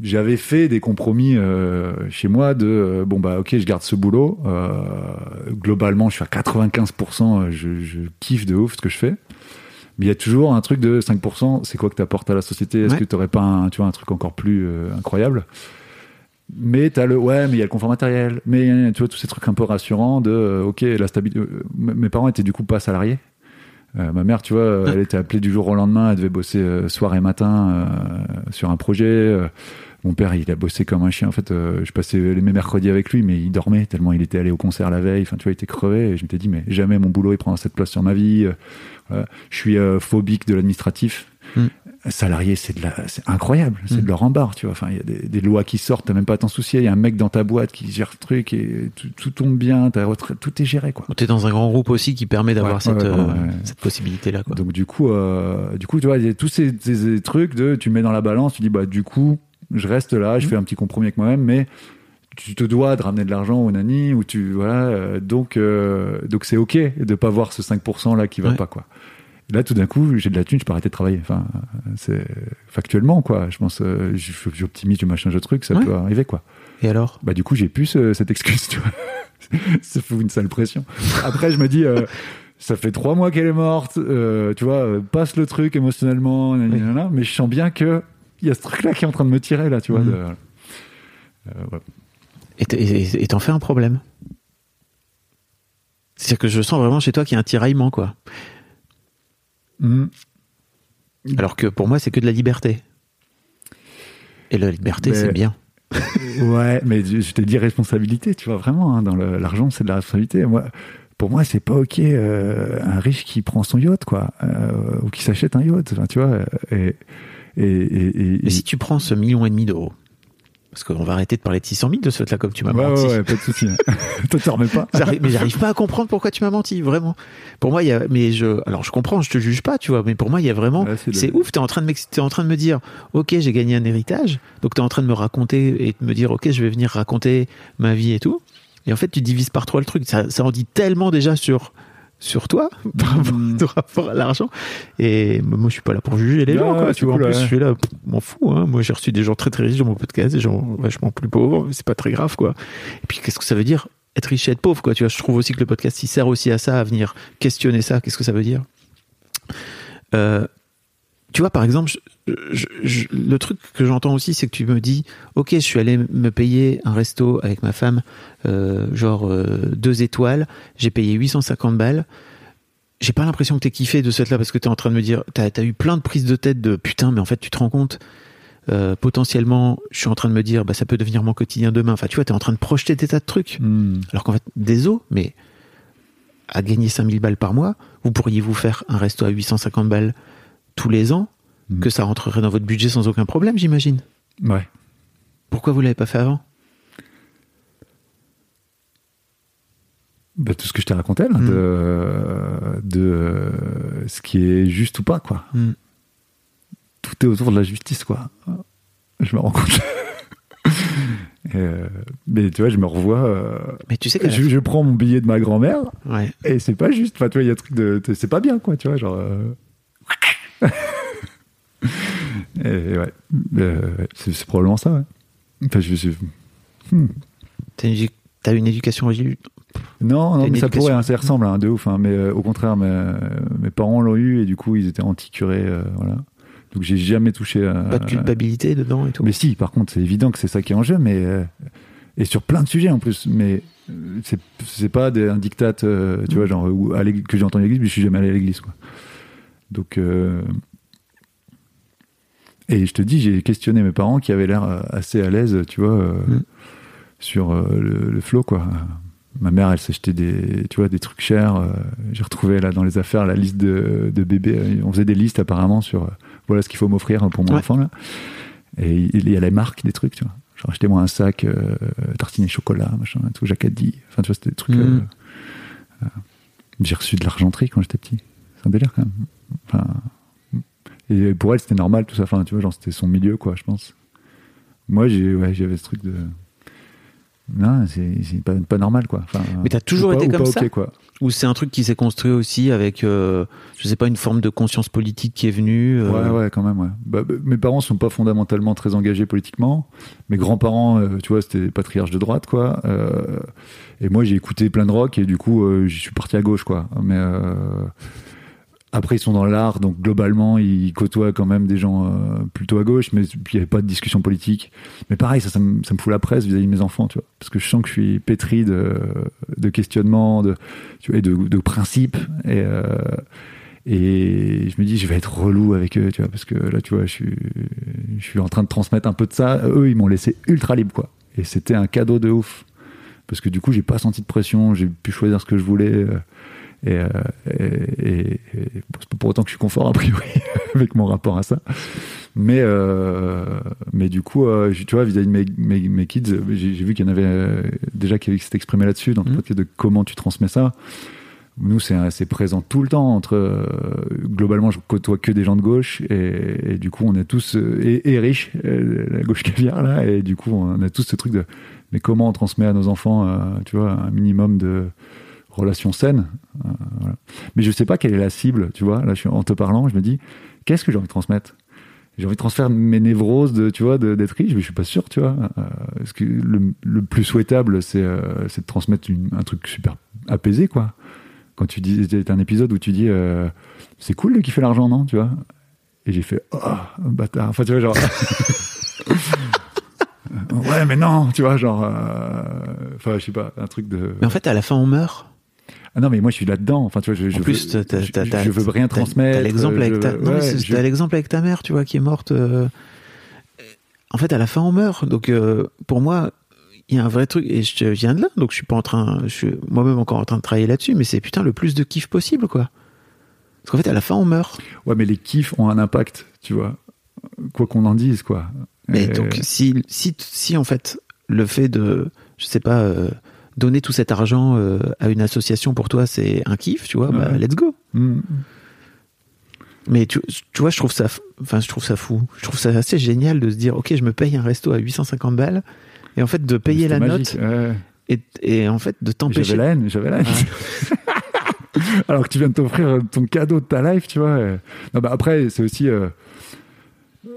j'avais fait des compromis euh, chez moi de euh, bon bah ok je garde ce boulot globalement je suis à 95% euh, je, je kiffe de ouf ce que je fais mais il y a toujours un truc de 5% c'est quoi que tu apportes à la société? Est-ce Ouais. que tu pas un, tu vois, un truc encore plus incroyable? Mais t'as le ouais mais il y a le confort matériel. Mais tu vois tous ces trucs un peu rassurants de euh, ok la stabilité euh, mes parents étaient du coup pas salariés. Euh, ma mère tu vois elle était appelée du jour au lendemain elle devait bosser euh, soir et matin sur un projet. Mon père il a bossé comme un chien. En fait je passais les mes mercredis avec lui mais il dormait tellement il était allé au concert la veille. Enfin tu vois il était crevé et je m'étais dit mais jamais mon boulot il prendra cette place sur ma vie. Voilà. je suis phobique de l'administratif. Mm. Salarié c'est incroyable c'est Mm. de leur rembarre tu vois enfin il y a des, des lois qui sortent t'as même pas à t'en soucier il y a un mec dans ta boîte qui gère le truc et tout, tout tombe bien tout est géré quoi Tu es dans un grand groupe aussi qui permet d'avoir Ouais, cette, ouais, euh, ouais, cette possibilité-là. quoi. donc du coup euh, du coup tu vois il y a tous ces, ces- ces trucs de tu mets dans la balance tu dis bah du coup je reste là je fais un petit compromis avec moi-même mais tu te dois de ramener de l'argent au nani ou tu voilà euh, donc euh, donc c'est ok de pas voir ce 5% là qui va Ouais. pas quoi là tout d'un coup j'ai de la thune je peux arrêter de travailler enfin c'est factuellement quoi je pense euh, j'optimise je machin je truc ça Ouais. peut arriver quoi Et alors? Bah du coup j'ai plus ce- cette excuse tu vois ça fout une sale pression après je me dis euh, ça fait trois mois qu'elle est morte, euh, tu vois, euh, passe le truc émotionnellement, Oui. mais je sens bien que il y a ce truc-là qui est en train de me tirer, là, tu vois. Mhm. de- euh, et t'en fais un problème? C'est-à-dire que je sens vraiment chez toi qu'il y a un tiraillement, quoi. Mhm. Alors que pour moi, c'est que de la liberté. Et la liberté, c'est bien. Ouais, mais je t'ai dit responsabilité, tu vois, vraiment, hein, dans l'argent, c'est de la responsabilité. Moi, pour moi, c'est pas ok euh, un riche qui prend son yacht, quoi, euh, ou qui s'achète un yacht, tu vois. Et, et, et, et- Mais si tu prends ce million et demi d'euros, parce qu'on va arrêter de parler de 600 000 de ce là comme tu m'as ouais, menti. ouais, ouais, pas de souci. Tu remets pas. Mais j'arrive pas à comprendre pourquoi tu m'as menti, vraiment. Pour moi, il y a, mais je, alors je comprends, je te juge pas, tu vois, mais pour moi, il y a vraiment, Ouais, c'est ouf, t'es en train de t'es en train de me dire, ok, j'ai gagné un héritage, donc t'es en train de me raconter et de me dire, ok, je vais venir raconter ma vie et tout. Et en fait, tu divises par trois le truc. Ça, ça en dit tellement déjà sur, sur toi, par rapport, Mm. par rapport à l'argent. Et moi, je suis pas là pour juger les gens, quoi. Tu vois, cool, en plus, ouais. je suis là, m'en fous, hein. Moi, j'ai reçu des gens très très riches dans mon podcast, des gens vachement plus pauvres. C'est pas très grave, quoi. Et puis, qu'est-ce que ça veut dire être riche et être pauvre, quoi. Tu vois, je trouve aussi que le podcast, il sert aussi à ça, à venir questionner ça. Qu'est-ce que ça veut dire? Euh, Tu vois, par exemple, je- je- je- le truc que j'entends aussi, c'est que tu me dis, ok, je suis allé me payer un resto avec ma femme, euh, genre euh, deux étoiles, j'ai payé 850 balles. J'ai pas l'impression que t'es kiffé de cette là parce que t'es en train de me dire, t'as as eu plein de prises de tête de putain, mais en fait, tu te rends compte, euh, potentiellement, je suis en train de me dire, bah ça peut devenir mon quotidien demain. Enfin, tu vois, t'es en train de projeter des tas de trucs. Hmm. Alors qu'en fait, désolé, mais à gagner 5000 balles par mois, vous pourriez vous faire un resto à 850 balles tous les ans, Mm. que ça rentrerait dans votre budget sans aucun problème, j'imagine. Ouais. Pourquoi vous l'avez pas fait avant? Bah, tout ce que je t'ai raconté, là, Mm. de, de euh, ce qui est juste ou pas, quoi. Mm. Tout est autour de la justice, quoi. Je me rends compte. Euh, mais tu vois, je me revois. euh, Mais tu sais que je, je prends mon billet de ma grand-mère ouais. et c'est pas juste. Enfin, tu vois, il y a un truc de. de- C'est pas bien, quoi, tu vois, genre. euh. et ouais. Euh, c'est c'est probablement ça, ouais. Enfin, je, je- T'as une, t'as une éducation religieuse. Non, non, mais ça éducation. pourrait, hein, ça ressemble, hein, de ouf. hein, mais euh, au contraire, mes, mes parents l'ont eu et du coup, ils étaient anti-curés, euh, voilà. Donc j'ai jamais touché. Pas de culpabilité dedans et tout? Mais si, par contre, c'est évident que c'est ça qui est en jeu, mais euh, et sur plein de sujets en plus. Mais c'est c'est pas des, un diktat, tu vois, genre où, à l'ég- que j'ai entendu à l'église, mais je suis jamais allé à l'église, quoi. Donc euh, et je te dis, j'ai questionné mes parents qui avaient l'air euh, assez à l'aise, tu vois, euh, Mm. sur euh, le, le flow, quoi. Ma mère, elle s'achetait des, tu vois, des trucs chers. j'ai retrouvé là dans les affaires la liste de, de bébés. On faisait des listes apparemment sur voilà ce qu'il faut m'offrir pour mon Ouais. enfant là. Et il y a les marques des trucs, tu vois. Genre achetez-moi un sac tartiné chocolat, machin, tout, Jacadi. Enfin, tu vois, c'était des trucs. Euh, j'ai reçu de l'argenterie quand j'étais petit. C'est un délire quand même. Enfin, et pour elle, c'était normal tout ça. Enfin, tu vois, genre c'était son milieu, quoi, je pense. Moi, j'ai, ouais, j'avais ce truc de. Non, c'est, pas, pas normal, quoi. Enfin, Mais t'as toujours pas- été comme ça quoi. Ou c'est un truc qui s'est construit aussi avec, euh, je sais pas, une forme de conscience politique qui est venue. euh, Ouais, ouais, quand même, ouais. Bah, bah, mes parents sont pas fondamentalement très engagés politiquement. Mes grands-parents, euh, tu vois, c'était des patriarches de droite, quoi. Euh, et moi, j'ai écouté plein de rock et du coup, euh, j'y suis parti à gauche, quoi. Mais après, ils sont dans l'art, donc globalement, ils côtoient quand même des gens euh, plutôt à gauche, mais il n'y avait pas de discussion politique. Mais pareil, ça, me, fout la presse vis-à-vis de mes enfants, tu vois. Parce que je sens que je suis pétri de, questionnements, de, tu vois, et de, principes. Et, euh, et je me dis, je vais être relou avec eux, tu vois, parce que là, tu vois, je suis, je suis en train de transmettre un peu de ça. Eux, ils m'ont laissé ultra libre, quoi. Et c'était un cadeau de ouf. Parce que du coup, j'ai pas senti de pression, j'ai pu choisir ce que je voulais. Euh, Et, euh, et, c'est pas pour autant que je suis confort, a priori, avec mon rapport à ça. Mais, euh, mais du coup, euh, tu vois, vis-à-vis de mes, mes, mes kids, j'ai j'ai vu qu'il y en avait déjà qui s'étaient exprimés là-dessus, dans le podcast de comment tu transmets ça. Nous, c'est c'est présent tout le temps. Entre globalement, je côtoie que des gens de gauche et, et du coup, on est tous et, et riches, la gauche caviar là, et du coup, on a tous ce truc de mais comment on transmet à nos enfants, tu vois, un minimum de relations saines. euh. Mais je sais pas quelle est la cible, tu vois. Là, en te parlant, je me dis qu'est-ce que j'ai envie de transmettre? J'ai envie de transférer mes névroses, de, tu vois, d'être riche, mais je suis pas sûr, tu vois. Euh, le, plus souhaitable, c'est euh, c'est de transmettre une- un truc super apaisé, quoi. quand tu dis, c'est un épisode où tu dis, euh, c'est cool de kiffer l'argent, non, tu vois? Et j'ai fait, oh, bâtard. Enfin, tu vois, genre. ouais, mais non, tu vois, genre. euh, Enfin, je sais pas, un truc de. Mais en fait, à la fin, on meurt? Ah non, mais moi, je suis là-dedans. Enfin, tu vois, je, je en plus, veux, t'as- je, t'as- t'as- je veux rien transmettre. T'as l'exemple avec ta, non, mais ouais, c'est- je- t'as l'exemple avec ta mère, tu vois, qui est morte. euh, En fait, à la fin, on meurt. Donc, euh, pour moi, il y a un vrai truc. Et je viens de là, donc je suis pas en train, je suis moi-même encore en train de travailler là-dessus. Mais c'est putain le plus de kiff possible, quoi. Parce qu'en fait, à la fin, on meurt. Ouais, mais les kiffs ont un impact, tu vois. Quoi qu'on en dise, quoi. Mais Et- donc, si, si, si en fait, le fait de, je sais pas, euh, donner tout cet argent euh, à une association pour toi, c'est un kiff, tu vois, bah, let's go. Hmm. Mais tu, tu vois, je trouve ça, enfin, je trouve ça fou. Je trouve ça assez génial de se dire, ok, je me paye un resto à 850 balles, et en fait de payer la magique, note ouais. et, et en fait de J'avais t'empêcher. la haine, j'avais la haine. Alors que tu viens de t'offrir ton cadeau de ta life, tu vois. Non, bah après, c'est aussi. euh,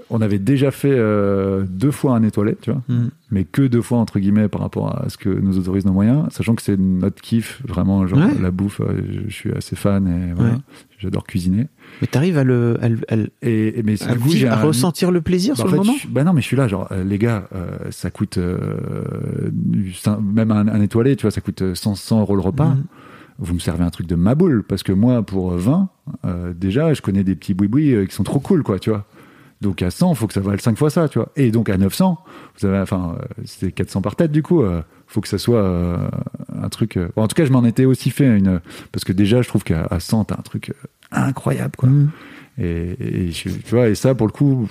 On avait déjà fait euh, deux fois un étoilette, tu vois. Hmm. Mais que deux fois, entre guillemets, par rapport à ce que nous autorisent nos moyens. Sachant que c'est notre kiff, vraiment, genre Ouais. la bouffe, euh, je, je suis assez fan et voilà. Ouais. J'adore cuisiner. Mais t'arrives à le, à, Et, et- mais à du coup, vivre, j'ai à un- ressentir le plaisir Bah, sur le fait, moment. je bah non, mais je suis là, genre, euh, les gars, euh, ça coûte, euh, même un, un étoilé, tu vois, ça coûte 100, 100 euros le repas. Mhm. Vous me servez un truc de ma boule, parce que moi, pour 20, euh, déjà, je connais des petits euh, qui sont trop cool, quoi, tu vois. Donc à 100, faut que ça vaille 5 fois ça, tu vois. Et donc à 900, vous avez, enfin, euh, c'était 400 par tête, du coup, euh, faut que ça soit euh, un truc. euh, bon, en tout cas, je m'en étais aussi fait une, parce que déjà, je trouve qu'à à 100, t'as un truc incroyable, quoi. Hmm. Et, tu vois, et ça, pour le coup,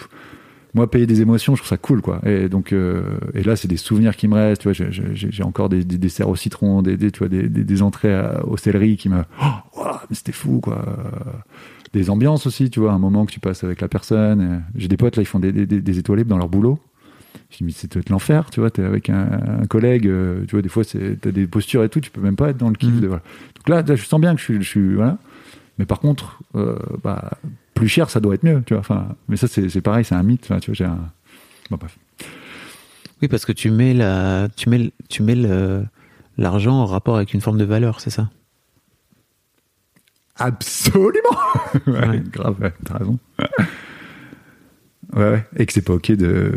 moi, payer des émotions, je trouve ça cool, quoi. Et donc, et là, c'est des souvenirs qui me restent. Tu vois, j'ai- encore des, des desserts au citron, des, des, tu vois, des, des, des entrées à- au céleri qui me, oh, mais c'était fou, quoi. Des ambiances aussi, tu vois, un moment que tu passes avec la personne. Et J'ai des potes là, ils font des, des, des, dans leur boulot. Je dis, mais c'est peut-être l'enfer, tu vois, t'es avec un, un collègue, euh, tu vois, des fois, t'as des postures et tout, tu peux même pas être dans le kiff. Mhm. de- voilà. Donc là, là, je sens bien que je suis, je suis voilà. Mais par contre, euh, bah, plus cher, ça doit être mieux, tu vois. Enfin, mais ça, c'est pareil, c'est un mythe. Tu vois, j'ai un. Bon, bref. Oui, parce que tu mets la, tu mets, tu mets l'argent en rapport avec une forme de valeur, c'est ça? Absolument. ouais, Ouais. grave, t'as raison. Ouais, ouais, et que c'est pas ok de,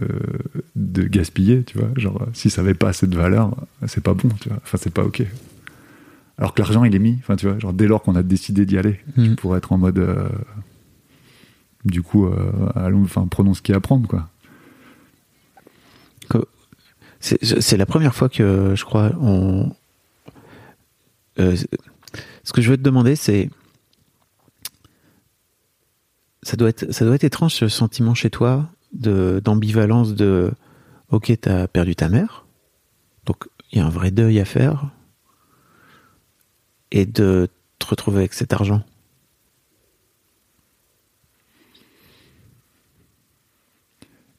de gaspiller, tu vois. Genre, si ça avait pas assez de valeur, c'est pas bon, tu vois. Enfin, c'est pas ok. Alors que l'argent, il est mis, enfin, tu vois, genre, dès lors qu'on a décidé d'y aller, Mhm. tu pourrais être en mode. euh, du coup, euh, allons, enfin, prenons ce qu'il y a à prendre, quoi. C'est c'est la première fois que je crois on. Euh, ce que je veux te demander, c'est ça doit être ça doit être étrange ce sentiment chez toi de d'ambivalence de ok t'as perdu ta mère donc il y a un vrai deuil à faire et de te retrouver avec cet argent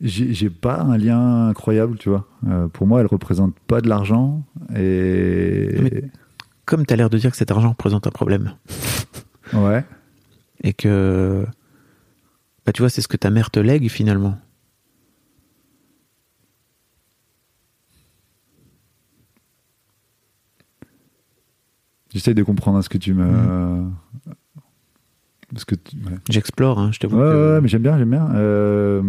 J'ai pas un lien incroyable, tu vois. Euh, pour moi, elle représente pas de l'argent et. Mais- comme t'as l'air de dire que cet argent représente un problème Ouais. et que bah tu vois c'est ce que ta mère te lègue finalement J'essaie de comprendre ce que tu me. Parce que tu- ouais. j'explore hein, je te Ouais, que- ouais, mais j'aime bien, j'aime bien. Euh,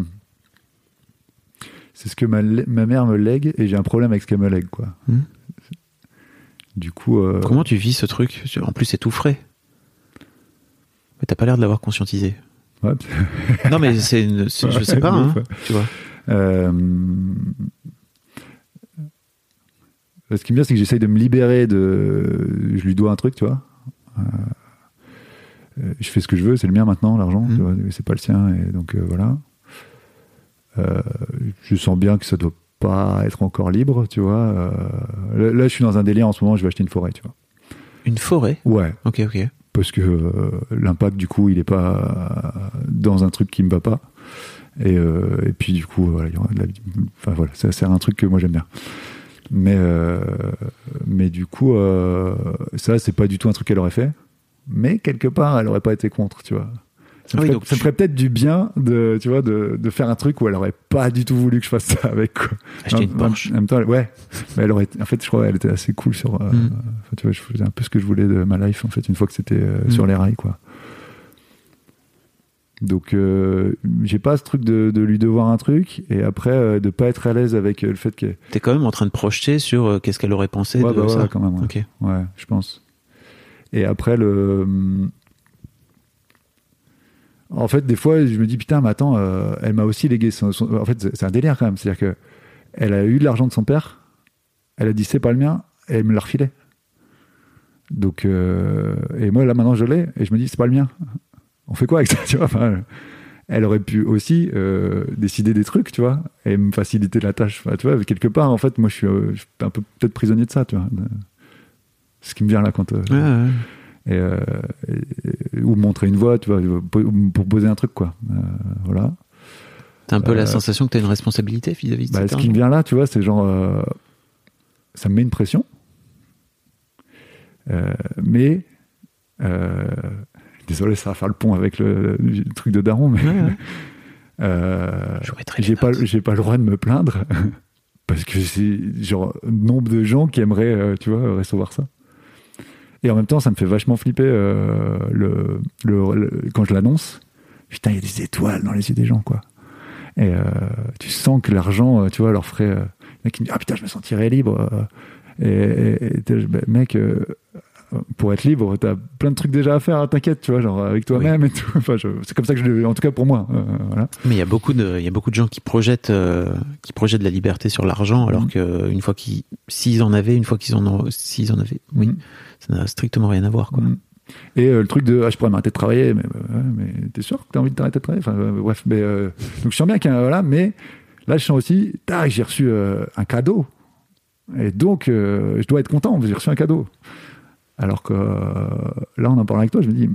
C'est ce que ma, ma mère me lègue et j'ai un problème avec ce qu'elle me lègue, quoi. Hmm. Du coup. euh, Comment tu vis ce truc? En plus, c'est tout frais. Mais t'as pas l'air de l'avoir conscientisé. Non, mais c'est une, c'est- je sais pas, hein, tu vois. Euh, Ce qui me vient, c'est que j'essaye de me libérer de. Je lui dois un truc, tu vois. Euh, euh, Je fais ce que je veux, c'est le mien maintenant, l'argent, Mhm. tu vois, c'est pas le sien, et donc euh, voilà. Je sens bien que ça doit pas être encore libre, tu vois. Là, là, je suis dans un délire en ce moment, je vais acheter une forêt, tu vois. Une forêt? Ouais, Ok, ok. Parce que euh, l'impact du coup il est pas dans un truc qui me va pas. Et, euh, et puis du coup voilà il y aura de la enfin voilà ça sert à un truc que moi j'aime bien. Mais euh, mais du coup ça c'est pas du tout un truc qu'elle aurait fait. Mais quelque part elle aurait pas été contre tu vois Ça me, oui, ferait, donc ça me tu- ferait peut-être du bien de, tu vois, de, de faire un truc où elle aurait pas du tout voulu que je fasse ça avec. Quoi. Acheter une En- en- Porsche. En même temps, elle- ouais. Mais elle aurait, en fait, je crois qu'elle était assez cool sur. euh, Mm. enfin, tu vois, je faisais un peu ce que je voulais de ma life en fait une fois que c'était euh, Mm. sur les rails, quoi. Donc, euh, j'ai pas ce truc de, de lui devoir un truc et après euh, de pas être à l'aise avec euh, le fait que. T'es quand même en train de projeter sur qu'est-ce qu'elle aurait pensé Ouais, de bah ouais, ça. quand même. Ouais. Ok. Ouais, je pense. Et après, le. En fait, des fois, je me dis, putain, mais attends, euh, elle m'a aussi légué son. En fait, c'est un délire quand même. C'est-à-dire que elle a eu de l'argent de son père, elle a dit, c'est pas le mien, et elle me l'a refilé. Donc, euh, et moi, là, maintenant, je l'ai, et je me dis, c'est pas le mien. On fait quoi avec ça, tu vois? Elle aurait pu aussi euh, décider des trucs, tu vois, et me faciliter la tâche. Tu vois, quelque part, en fait, moi, je suis, un peu peut-être prisonnier de ça, tu vois. ce qui me vient là quand. Ouais, ouais. Et, euh, et- ou montrer une voie, tu vois, po- pour poser un truc, quoi. Euh, voilà. T'as un peu Euh, la sensation que t'as une responsabilité vis-à-vis de Bah, ce qui me vient là, tu vois, c'est genre. euh, ça me met une pression. Euh, mais. euh, désolé, ça va faire le pont avec le, le truc de Daron, mais. Ouais, ouais. euh, j'ai pas, j'ai pas le droit de me plaindre. Parce que c'est genre nombre de gens qui aimeraient, euh, tu vois, recevoir ça. Et en même temps, ça me fait vachement flipper euh, le, le- le- quand je l'annonce. Putain, il y a des étoiles dans les yeux des gens, quoi. Et euh, tu sens que l'argent, euh, tu vois, leur ferait. euh, qui me dit Ah putain, je me sentirais libre. Et, et- et t'es- bah, mec, pour être libre, t'as plein de trucs déjà à faire, t'inquiète, tu vois, genre avec toi-même et tout. Enfin, c'est comme ça que je le. En tout cas pour moi. euh, voilà. Mais il y a beaucoup de, il y a beaucoup de gens qui projettent, euh, qui projettent la liberté sur l'argent, alors Mhm. que une fois qu'ils, s'ils en avaient, une fois qu'ils en ont, s'ils en avaient, oui, Mhm. Ça n'a strictement rien à voir, quoi. Mm. Et euh, le truc de ah, je pourrais m'arrêter de travailler, mais, mais t'es sûr que t'as envie de t'arrêter de travailler? Enfin, euh, Bref, euh, donc je sens bien qu'il y a voilà, mais là je sens aussi, tac, j'ai reçu un cadeau. Et donc je dois être content, j'ai reçu un cadeau. Alors que là on en parle avec toi, je me dis,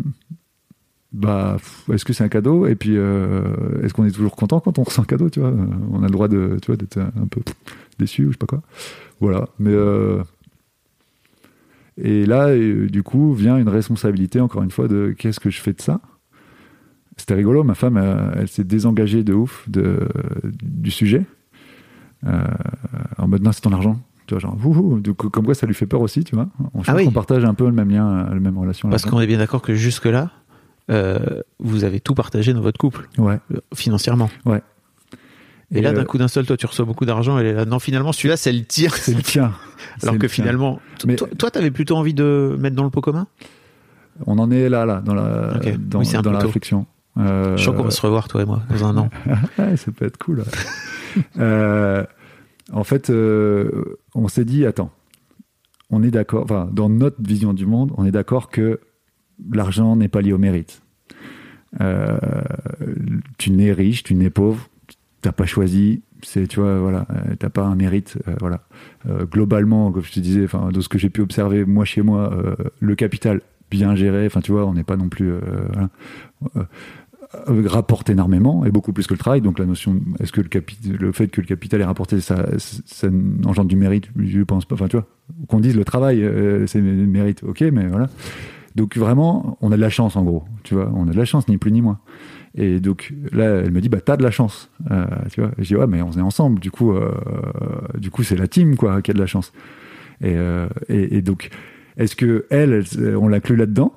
bah est-ce que c'est un cadeau? Et puis est-ce qu'on est toujours content quand on reçoit un cadeau Tu vois, on a le droit de, d'être un peu déçu ou je sais pas quoi. Voilà, mais et là, euh, du coup, vient une responsabilité, encore une fois, de qu'est-ce que je fais de ça? C'était rigolo, ma femme, euh, elle, s'est désengagée de ouf de, du sujet. Euh, en mode, non, c'est ton argent. Tu vois, genre, wouhou. Coup, comme quoi, ça lui fait peur aussi, tu vois. On, Ah oui. partage un peu le même lien, euh, la même relation. Parce qu'on est bien d'accord que jusque-là, euh, vous avez tout partagé dans votre couple, Ouais. financièrement. Ouais. Et, Et, là, euh, d'un coup d'un seul, toi, tu reçois beaucoup d'argent, là, non, finalement, celui-là, c'est le tir. C'est le tien. Alors que finalement, Mais- toi, toi, t'avais plutôt envie de mettre dans le pot commun? On en est là, là, dans la, dans, Oui, dans réflexion. Euh, Je sens qu'on va se revoir, toi et moi, dans un an. Ça peut être cool. Euh, en fait, euh, on s'est dit, attends, on est d'accord, enfin, dans notre vision du monde, on est d'accord que l'argent n'est pas lié au mérite. Euh, tu nais riche, tu nais pauvre, t'as pas choisi, c'est, tu vois, voilà, euh, t'as pas un mérite, euh, voilà. Euh, globalement, comme je te disais, enfin, de ce que j'ai pu observer, moi chez moi, le capital bien géré, enfin, tu vois, on n'est pas non plus, rapporte énormément et beaucoup plus que le travail. Donc la notion, est-ce que le, capi- le fait que le capital est rapporté, ça, ça engendre du mérite? Je pense pas. Enfin, tu vois, qu'on dise le travail, c'est mérite, ok, mais voilà. Donc vraiment, on a de la chance en gros, tu vois, on a de la chance, ni plus ni moins. Et donc là, elle me dit, bah t'as de la chance, euh, tu vois. Je dis, ouais, mais on est ensemble, du coup, euh, du coup, c'est la team quoi qui a de la chance. Et, euh, et, donc, est-ce que elle, on l'inclut là-dedans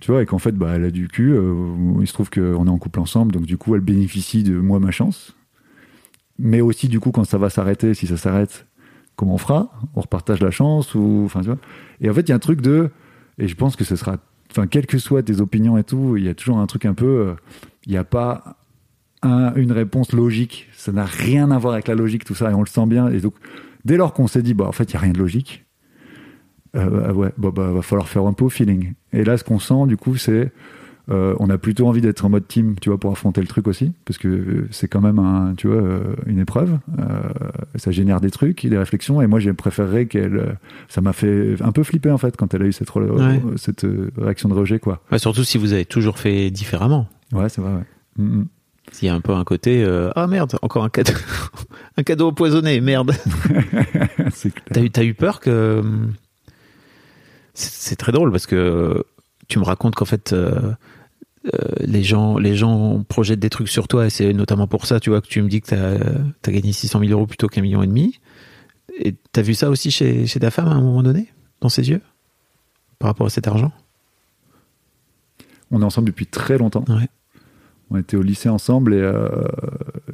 tu vois, et qu'en fait, bah, elle a du cul. il se trouve qu'on est en couple ensemble, donc du coup, elle bénéficie de moi ma chance. Mais aussi, du coup, quand ça va s'arrêter, si ça s'arrête, comment on fera? On repartage la chance ou, enfin, tu vois? Et en fait, il y a un truc de, et je pense que ce sera, enfin, quelles que soient tes opinions et tout, il y a toujours un truc un peu, il n'y a pas un- une réponse logique. Ça n'a rien à voir avec la logique, tout ça, et on le sent bien. Et donc, dès lors qu'on s'est dit, bah, en fait, il n'y a rien de logique. Euh, ouais, bah, bah, va falloir faire un peu au feeling. Et là, ce qu'on sent, du coup, c'est euh, on a plutôt envie d'être en mode team, tu vois, pour affronter le truc aussi, parce que c'est quand même un, tu vois, euh, une épreuve. Euh, ça génère des trucs, des réflexions, et moi, j'ai préféré qu'elle. euh, Ça m'a fait un peu flipper en fait quand elle a eu cette, re- Ouais. cette euh, réaction de rejet, quoi. Ouais, surtout si vous avez toujours fait différemment. Ouais, c'est vrai. Ouais. Mm, mm. S'il y a un peu un côté, euh, ah merde, encore un cadeau, un cadeau empoisonné, merde. T'as eu, t'as eu peur que. C'est c'est très drôle parce que tu me racontes qu'en fait, euh, euh, les gens, les gens projettent des trucs sur toi et c'est notamment pour ça, tu vois, que tu me dis que t'as as gagné 600 000 euros plutôt qu'un million et demi. Et t'as vu ça aussi chez, chez ta femme à un moment donné, dans ses yeux, par rapport à cet argent? On est ensemble depuis très longtemps. Ouais. On était au lycée ensemble et euh,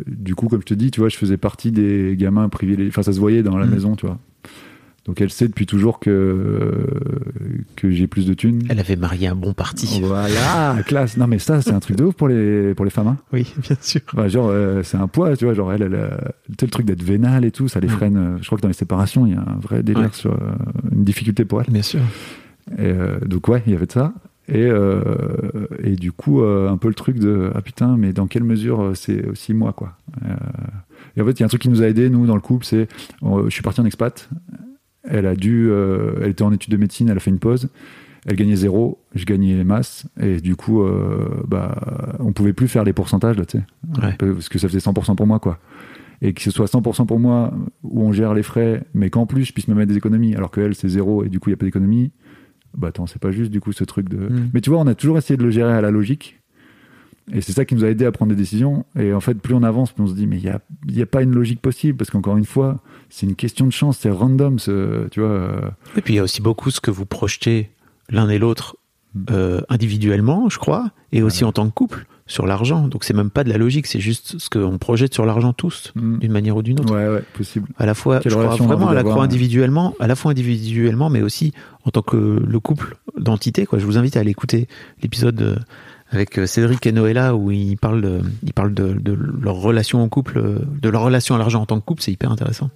du coup, comme je te dis, tu vois, je faisais partie des gamins privilégiés. Enfin, ça se voyait dans la Mm. maison, tu vois. Donc elle sait depuis toujours que que j'ai plus de thunes. Elle avait marié un bon parti. Voilà, classe. Non mais ça, c'est un truc de ouf pour les pour les femmes. Hein. Oui, bien sûr. Bah, genre, euh, c'est un poids, tu vois. Genre, elle, elle a- tu sais, le truc d'être vénale et tout, ça les Mm. freine. euh, Je crois que dans les séparations, il y a un vrai délire Ouais. sur euh, une difficulté pour elle. Bien sûr. Et, euh, donc, ouais, il y avait de ça. Et, euh, et du coup, euh, un peu le truc de ah putain, mais dans quelle mesure euh, c'est aussi moi, quoi. Et en fait, il y a un truc qui nous a aidé nous dans le couple, c'est je suis parti en expat. Elle a dû, elle était en études de médecine, elle a fait une pause. Elle gagnait zéro, je gagnais masse, et du coup, bah, on pouvait plus faire les pourcentages là, tu sais, Ouais. parce que ça faisait 100% pour moi, quoi. Et que ce soit 100% pour moi, où on gère les frais, mais qu'en plus je puisse me mettre des économies, alors que elle c'est zéro et du coup il y a pas d'économie. Bah attends, c'est pas juste du coup ce truc de. Mm. Mais tu vois, on a toujours essayé de le gérer à la logique. Et c'est ça qui nous a aidé à prendre des décisions. Et en fait, plus on avance, plus on se dit, mais il n'y a, y a pas une logique possible. Parce qu'encore une fois, c'est une question de chance, c'est random. Ce, tu vois, euh, Et puis il y a aussi beaucoup ce que vous projetez l'un et l'autre Mm. euh, individuellement, je crois, et aussi en tant que couple sur l'argent. Donc c'est même pas de la logique, c'est juste ce qu'on projette sur l'argent tous, Mm. d'une manière ou d'une autre. ouais, ouais, possible. À la fois, Quelle je crois vraiment à la ouais. individuellement, à la fois individuellement, mais aussi en tant que le couple d'entité. Quoi, je vous invite à aller écouter l'épisode euh, avec euh, Cédric et Noëlla où ils parlent, de, ils parlent de, de leur relation au couple, euh, de leur relation à l'argent en tant que couple. C'est hyper intéressant.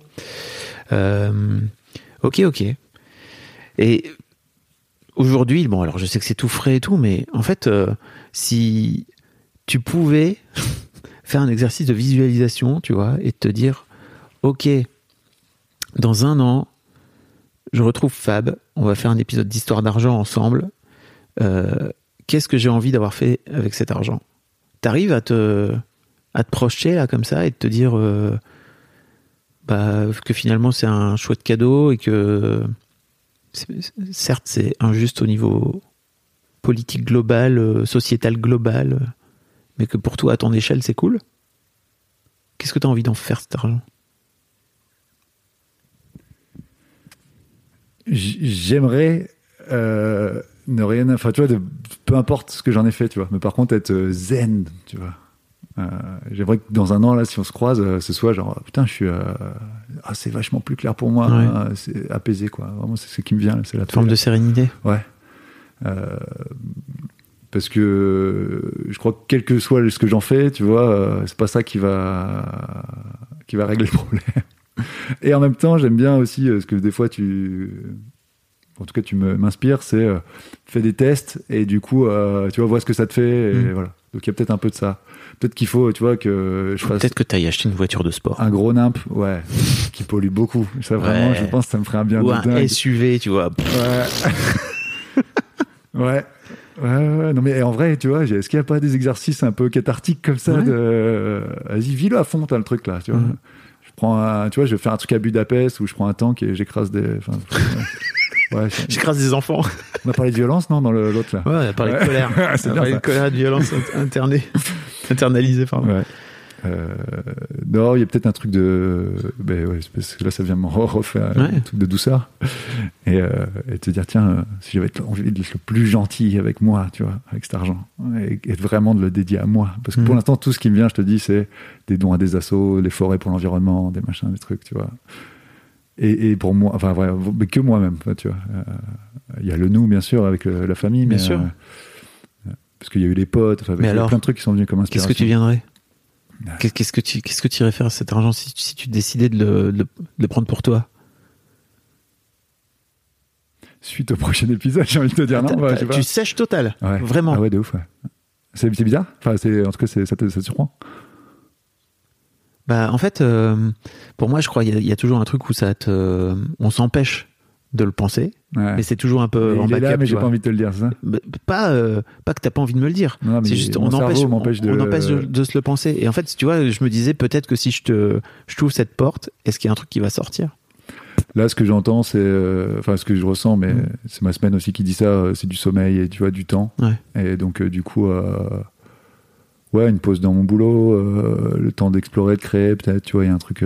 Euh, ok, ok. Et aujourd'hui, bon, alors je sais que c'est tout frais et tout, mais en fait, euh, si tu pouvais faire un exercice de visualisation, tu vois, et te dire, ok, dans un an, je retrouve Fab, on va faire un épisode d'histoire d'argent ensemble. Euh, Qu'est-ce que j'ai envie d'avoir fait avec cet argent? T'arrives à te, à te projeter là comme ça et de te dire euh, bah, que finalement c'est un chouette cadeau et que certes c'est injuste au niveau politique global, euh, sociétal global, mais que pour toi à ton échelle c'est cool Qu'est-ce que tu as envie d'en faire cet argent? J'aimerais euh, ne rien. Enfin, tu vois, de, peu importe ce que j'en ai fait, tu vois. Mais par contre, être euh, zen, tu vois. Euh, J'aimerais que dans un an, là, si on se croise, euh, ce soit genre, putain, je suis. euh, ah, c'est vachement plus clair pour moi. Ouais. euh, c'est apaisé, quoi. Vraiment, c'est ce qui me vient, c'est la Forme de sérénité Ouais. Parce que je crois que quel que soit ce que j'en fais, tu vois, euh, c'est pas ça qui va qui va régler le problème. Et en même temps, j'aime bien aussi euh, ce que des fois tu en tout cas tu m'inspires, c'est euh, fais des tests et du coup euh, tu vois vois ce que ça te fait et Mm. voilà. Donc il y a peut-être un peu de ça. Peut-être qu'il faut, tu vois, que je fasse Peut-être que tu ailles acheter une voiture de sport. un gros nimp, ouais, qui pollue beaucoup. Ça vraiment, Ouais. je pense que ça me ferait un bien Ou de un dingue. SUV, tu vois. Ouais. ouais. Ouais, ouais, non mais en vrai, tu vois, est-ce qu'il n'y a pas des exercices un peu cathartiques comme ça Ouais. de... Vas-y, vis-le à fond, t'as le truc là, tu vois. Je prends un, tu vois, je vais faire un truc à Budapest où je prends un tank et j'écrase des... enfin, ouais. J'écrase des enfants. on a parlé de violence, non, dans l'autre là Ouais, on a parlé de colère. On a parlé de colère et de violence int- internée. internalisée, pardon. Ouais. Euh, non, il y a peut-être un truc de. Ben ouais, parce que là, ça vient me refaire Ouais. un truc de douceur. Et, euh, et te dire, tiens, euh, si j'avais envie d'être le plus gentil avec moi, tu vois, avec cet argent, et, et vraiment de le dédier à moi. Parce que pour Mhm. l'instant, tout ce qui me vient, je te dis, c'est des dons à des assos, des forêts pour l'environnement, des machins, des trucs, tu vois. Et, et pour moi, enfin, vrai, mais que moi-même, tu vois. Euh, Il y a le nous, bien sûr, avec euh, la famille, mais. Bien sûr. parce qu'il y a eu les potes, enfin, Mais il y a alors, plein de trucs qui sont venus comme Qu'est-ce inspiration. que tu viendrais? Ouais. Qu'est-ce que tu qu'est-ce que tu irais faire à cet argent si, si tu décidais de le, de le- prendre pour toi? Suite au prochain épisode, j'ai envie de te dire non, ouais, pas. Tu sèches total, Ouais. vraiment. Ah ouais, de ouf, ouais. C'est bizarre? Enfin, c'est, en tout cas, ça te, ça te surprend? Bah, en fait, euh, pour moi, je crois qu'il y, y a toujours un truc où ça te, on s'empêche de le penser, ouais. mais c'est toujours un peu Mais en Il est là, mais j'ai pas envie de te le dire, ça Pas, euh, pas que t'as pas envie de me le dire. Non, mais C'est juste, on empêche, m'empêche on, de- on empêche de, de se le penser. Et en fait, tu vois, je me disais peut-être que si je te, je t'ouvre cette porte, est-ce qu'il y a un truc qui va sortir? Là, ce que j'entends, c'est, euh, enfin, ce que je ressens, mais Mm. c'est ma semaine aussi qui dit ça, euh, c'est du sommeil et tu vois, du temps. Ouais. Et donc, euh, du coup, ouais, une pause dans mon boulot, le temps d'explorer, de créer, peut-être, tu vois, il y a un truc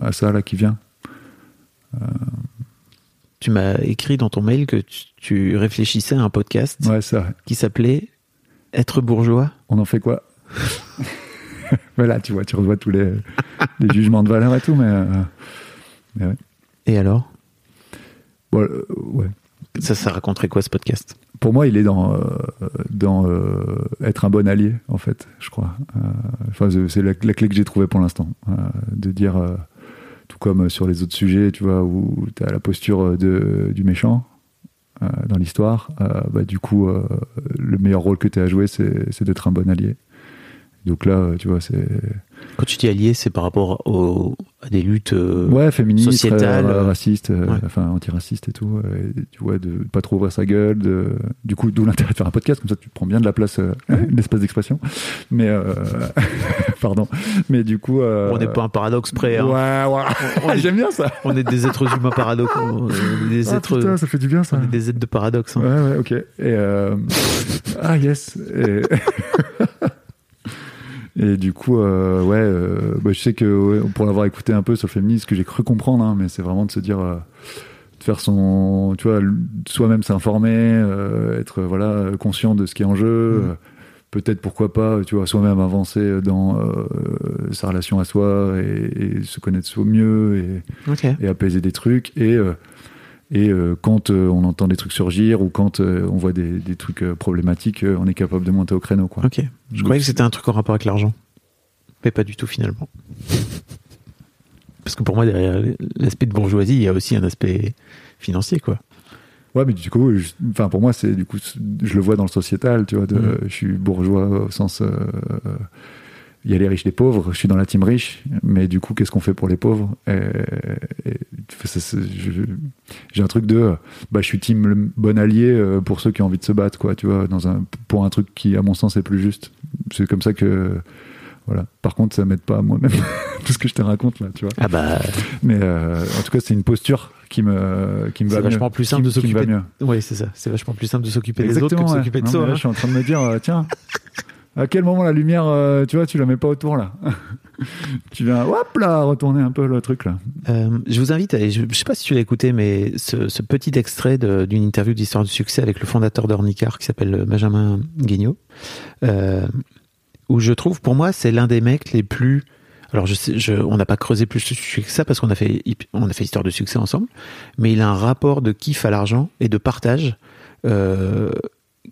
à ça là qui vient. Tu m'as écrit dans ton mail que tu, tu réfléchissais à un podcast Ouais, qui s'appelait Être bourgeois. On en fait quoi? Voilà, tu vois, tu revois tous les, les jugements de valeur et tout, mais, euh, mais ouais. Et alors? Bon, euh, ouais. Ça, ça raconterait quoi ce podcast? Pour moi, il est dans, euh, dans être un bon allié, en fait, je crois. Enfin, c'est- la, la clé que j'ai trouvée pour l'instant. de dire, tout comme sur les autres sujets, tu vois, où tu as la posture de, du méchant euh, dans l'histoire, euh, bah, du coup, euh, le meilleur rôle que tu as à jouer, c'est d'être un bon allié. Donc là, tu vois, c'est. Quand tu dis allié, c'est par rapport au- à des luttes. euh, Ouais, féministe, sociétale, euh, euh, raciste, euh, ouais. enfin antiraciste et tout. euh, et tu vois, de pas trop ouvrir sa gueule. De, du coup, d'où l'intérêt de faire un podcast, comme ça tu prends bien de la place, l'espace d'expression. Mais, pardon. Mais du coup. On n'est pas un paradoxe près. hein. Ouais, ouais. J'aime bien ça. On est des êtres humains paradoxes. Des Ah, êtres. putain, ça fait du bien ça. on est des êtres de paradoxe. hein. Ouais, ouais, ok. Et ah yes. Et, et du coup, euh, ouais, euh, bah, je sais que ouais, pour l'avoir écouté un peu sur le féminisme, ce que j'ai cru comprendre, hein, mais c'est vraiment de se dire, euh, de faire son, tu vois, soi-même s'informer, être voilà conscient de ce qui est en jeu. Euh, Peut-être pourquoi pas, tu vois, soi-même avancer dans sa relation à soi et, et se connaître soi mieux et, et apaiser des trucs. Et, et euh, quand euh, on entend des trucs surgir ou quand euh, on voit des, des trucs problématiques, on est capable de monter au créneau. Quoi. Ok. Je croyais que c'était un truc en rapport avec l'argent. Mais pas du tout finalement. Parce que pour moi, derrière l'aspect de bourgeoisie, il y a aussi un aspect financier, quoi. Ouais, mais du coup, je- enfin pour moi, c'est du coup, je le vois dans le sociétal, tu vois. de- Mhm. Je suis bourgeois au sens, il y a les riches, les pauvres. Je suis dans la team riche, mais du coup, qu'est-ce qu'on fait pour les pauvres J'ai un truc de, bah, je suis team le bon allié euh, pour ceux qui ont envie de se battre, quoi. Tu vois, dans un pour un truc qui, à mon sens, est plus juste. C'est comme ça que, voilà. Par contre, ça m'aide pas à moi-même tout ce que je te raconte là, tu vois. Ah bah, Mais euh, en tout cas, c'est une posture qui me qui me va mieux. vachement plus simple Qui- de s'occuper mieux. oui, c'est ça. C'est vachement plus simple de s'occuper des autres que de ouais. s'occuper de soi. hein. je suis en train de me dire, euh, tiens, à quel moment la lumière, euh, tu vois, tu la mets pas autour là Tu viens, hop là, retourner un peu le truc là. Euh, je vous invite, à, je sais pas si tu l'as écouté, mais ce, ce petit extrait d'une interview d'Histoire du succès avec le fondateur d'Ornicar qui s'appelle Benjamin Guignot, euh, où je trouve, pour moi, c'est l'un des mecs les plus. Alors, je sais, on n'a pas creusé plus sujet que ça parce qu'on a fait, on a fait Histoire du succès ensemble, mais il a un rapport de kiff à l'argent et de partage euh,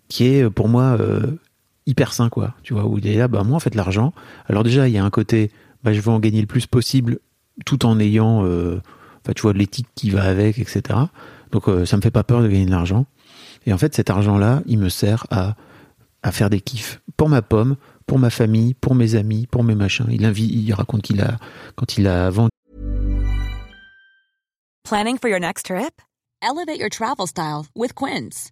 qui est pour moi euh, hyper sain, quoi. Tu vois, où il est là, bah, moi, en fait, l'argent. Alors, déjà, il y a un côté, bah, je veux en gagner le plus possible tout en ayant, euh, enfin, tu vois, l'éthique qui va avec, etc. Donc, euh, ça me fait pas peur de gagner de l'argent. Et en fait, cet argent-là, il me sert à, à faire des kiffs pour ma pomme, pour ma famille, pour mes amis, pour mes machins. Il, invi- il raconte qu'il a, quand il a vendu Planning for your next trip? Elevate your travel style with Quince.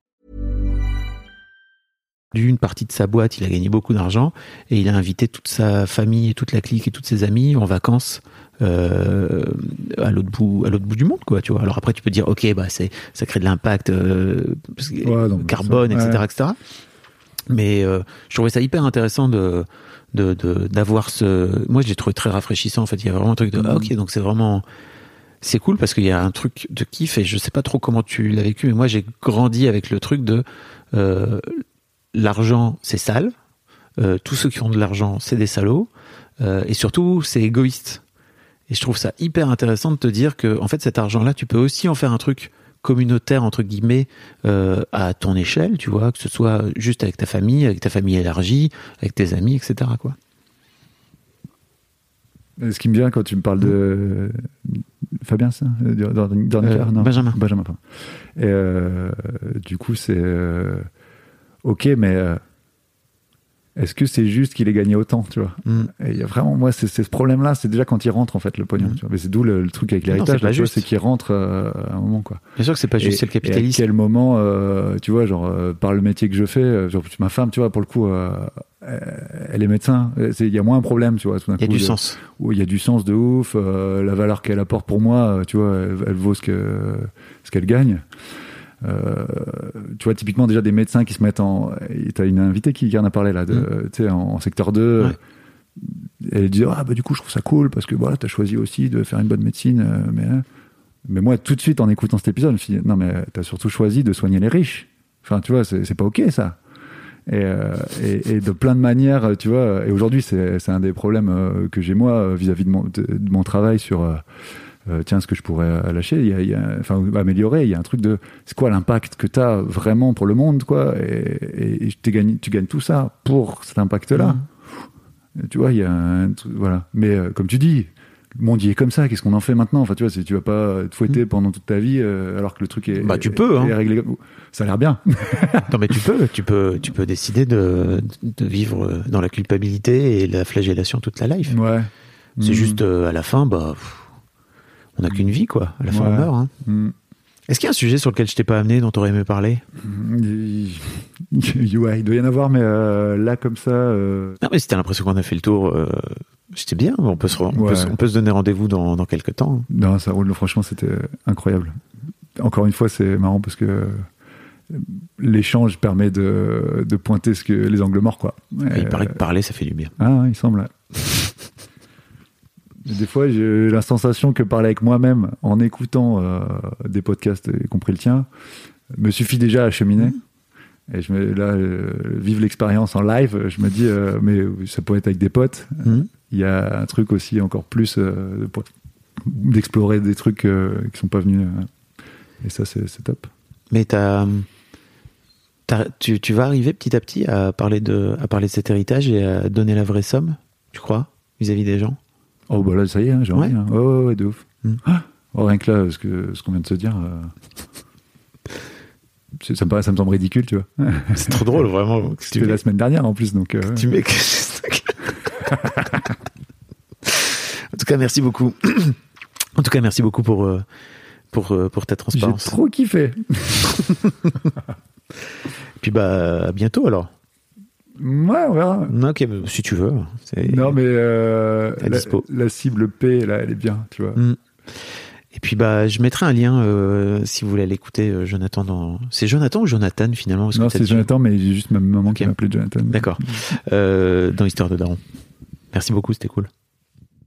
Une partie de sa boîte, il a gagné beaucoup d'argent et il a invité toute sa famille et toute la clique et tous ses amis en vacances euh, à l'autre bout, à l'autre bout du monde, quoi. Tu vois. Alors après, tu peux dire, ok, bah c'est, ça crée de l'impact euh, Ouais, carbone, ça, etc., ouais. etc. Mais euh, je trouvais ça hyper intéressant de de de- d'avoir ce. Moi, j'ai trouvé très rafraîchissant. En fait, il y a vraiment un truc de, ah, ok, donc c'est vraiment c'est cool parce qu'il y a un truc de kiff et je sais pas trop comment tu l'as vécu, mais moi j'ai grandi avec le truc de euh, l'argent c'est sale, euh, tous ceux qui ont de l'argent c'est des salauds euh, et surtout c'est égoïste. Et je trouve ça hyper intéressant de te dire que en fait cet argent-là tu peux aussi en faire un truc communautaire entre guillemets euh, à ton échelle, tu vois, que ce soit juste avec ta famille, avec ta famille élargie, avec tes amis, etc. Quoi. Ce qui me vient quand tu me parles de, Fabien, ça dans- dans- dans- Euh, non? Benjamin. Benjamin, pardon. Et euh, du coup, c'est ok, mais euh, est-ce que c'est juste qu'il ait gagné autant, tu vois Mm. Et il y a vraiment, moi, c'est ce problème-là, c'est déjà quand il rentre en fait le pognon. Mm. tu vois. Mais c'est d'où le, le truc avec l'héritage, c'est qu'il rentre euh, à un moment, quoi. Bien sûr que c'est pas juste, c'est le Et à capitalisme. quel moment, euh, tu vois, genre, par le métier que je fais, genre, ma femme, tu vois, pour le coup, elle est médecin. Il y a moins un problème, tu vois, Il y a coup, du de- sens. il y a du sens de ouf, la valeur qu'elle apporte pour moi, tu vois, elle, elle vaut ce qu'elle gagne. Euh, tu vois, typiquement déjà des médecins qui se mettent en. et T'as une invitée qui, qui en a parlé là, de, Mm. tu sais, en, en secteur 2. Ouais. Elle dit ah bah du coup je trouve ça cool parce que voilà t'as choisi aussi de faire une bonne médecine, euh, mais hein. mais moi tout de suite en écoutant cet épisode je me suis dit non mais t'as surtout choisi de soigner les riches. Enfin tu vois c'est pas ok ça. Et, euh, et, et de plein de manières, tu vois. Et aujourd'hui, c'est un des problèmes que j'ai moi vis-à-vis de mon travail sur euh, tiens ce que je pourrais euh, lâcher, il y a, il y a- enfin améliorer. Il y a un truc de c'est quoi l'impact que tu as vraiment pour le monde, quoi. Et, et, et gagné- tu gagnes tout ça pour cet impact-là. Et Tu vois, il y a un truc, voilà. Mais euh, comme tu dis. Le monde il est comme ça, qu'est-ce qu'on en fait maintenant? Enfin, tu vois, si tu vas pas te fouetter pendant toute ta vie euh, alors que le truc est. Bah, tu peux, hein. réglé. Ça a l'air bien. Non, mais tu peux, tu peux, tu peux décider de, de vivre dans la culpabilité et la flagellation toute la life. Ouais. C'est Mm. juste euh, à la fin, bah, pff, on n'a qu'une vie, quoi. À la fin, Ouais. on meurt. hein. Mm. Est-ce qu'il y a un sujet sur lequel je t'ai pas amené, dont tu aurais aimé parler? Il, il- doit y en avoir, mais euh, là, comme ça. euh, Non, mais si t'as l'impression qu'on a fait le tour, euh, c'était bien. On peut se, on, Ouais. peut, se- on peut se donner rendez-vous dans, dans quelques temps. Non, ça roule. Franchement, c'était incroyable. Encore une fois, c'est marrant parce que l'échange permet de, de pointer ce que, les angles morts, quoi. Et il paraît que parler, ça fait du bien. Ah, il semble. Des fois, j'ai la sensation que parler avec moi-même en écoutant euh, des podcasts, y compris le tien, me suffit déjà à cheminer. Mmh. Et je me, là, euh, vivre l'expérience en live, je me dis, euh, mais ça pourrait être avec des potes. Mhm. Il y a un truc aussi encore plus euh, d'explorer des trucs qui sont pas venus. et ça, c'est top. Mais t'as, t'as- tu, tu vas arriver petit à petit à parler, de, à parler de cet héritage et à donner la vraie somme, tu crois, vis-à-vis des gens? Oh, bah là, ça y est, hein, j'ai envie. Hein. Oh, ouais, de ouf. Mm. Ah oh, rien que là, ce que- ce qu'on vient de se dire. euh, ça, me paraît, ça me semble ridicule, tu vois. C'est trop drôle, vraiment. C'était la semaine dernière en plus, donc. euh, tu mets en tout cas, merci beaucoup. En tout cas, merci beaucoup pour, euh, pour, pour ta J'ai transparence. trop kiffé. Puis bah, à bientôt alors. Ouais, on verra. Ok, bah, si tu veux. Non, mais euh, la, cible P, là, elle est bien, tu vois. Mm. Et puis bah, je mettrai un lien euh, si vous voulez aller écouter euh, Jonathan dans. C'est Jonathan ou Jonathan finalement Non, c'est Jonathan, mais j'ai juste ma maman Ok. qui m'appelait Jonathan. D'accord. Euh, dans Histoire de Daron. Merci beaucoup, c'était cool.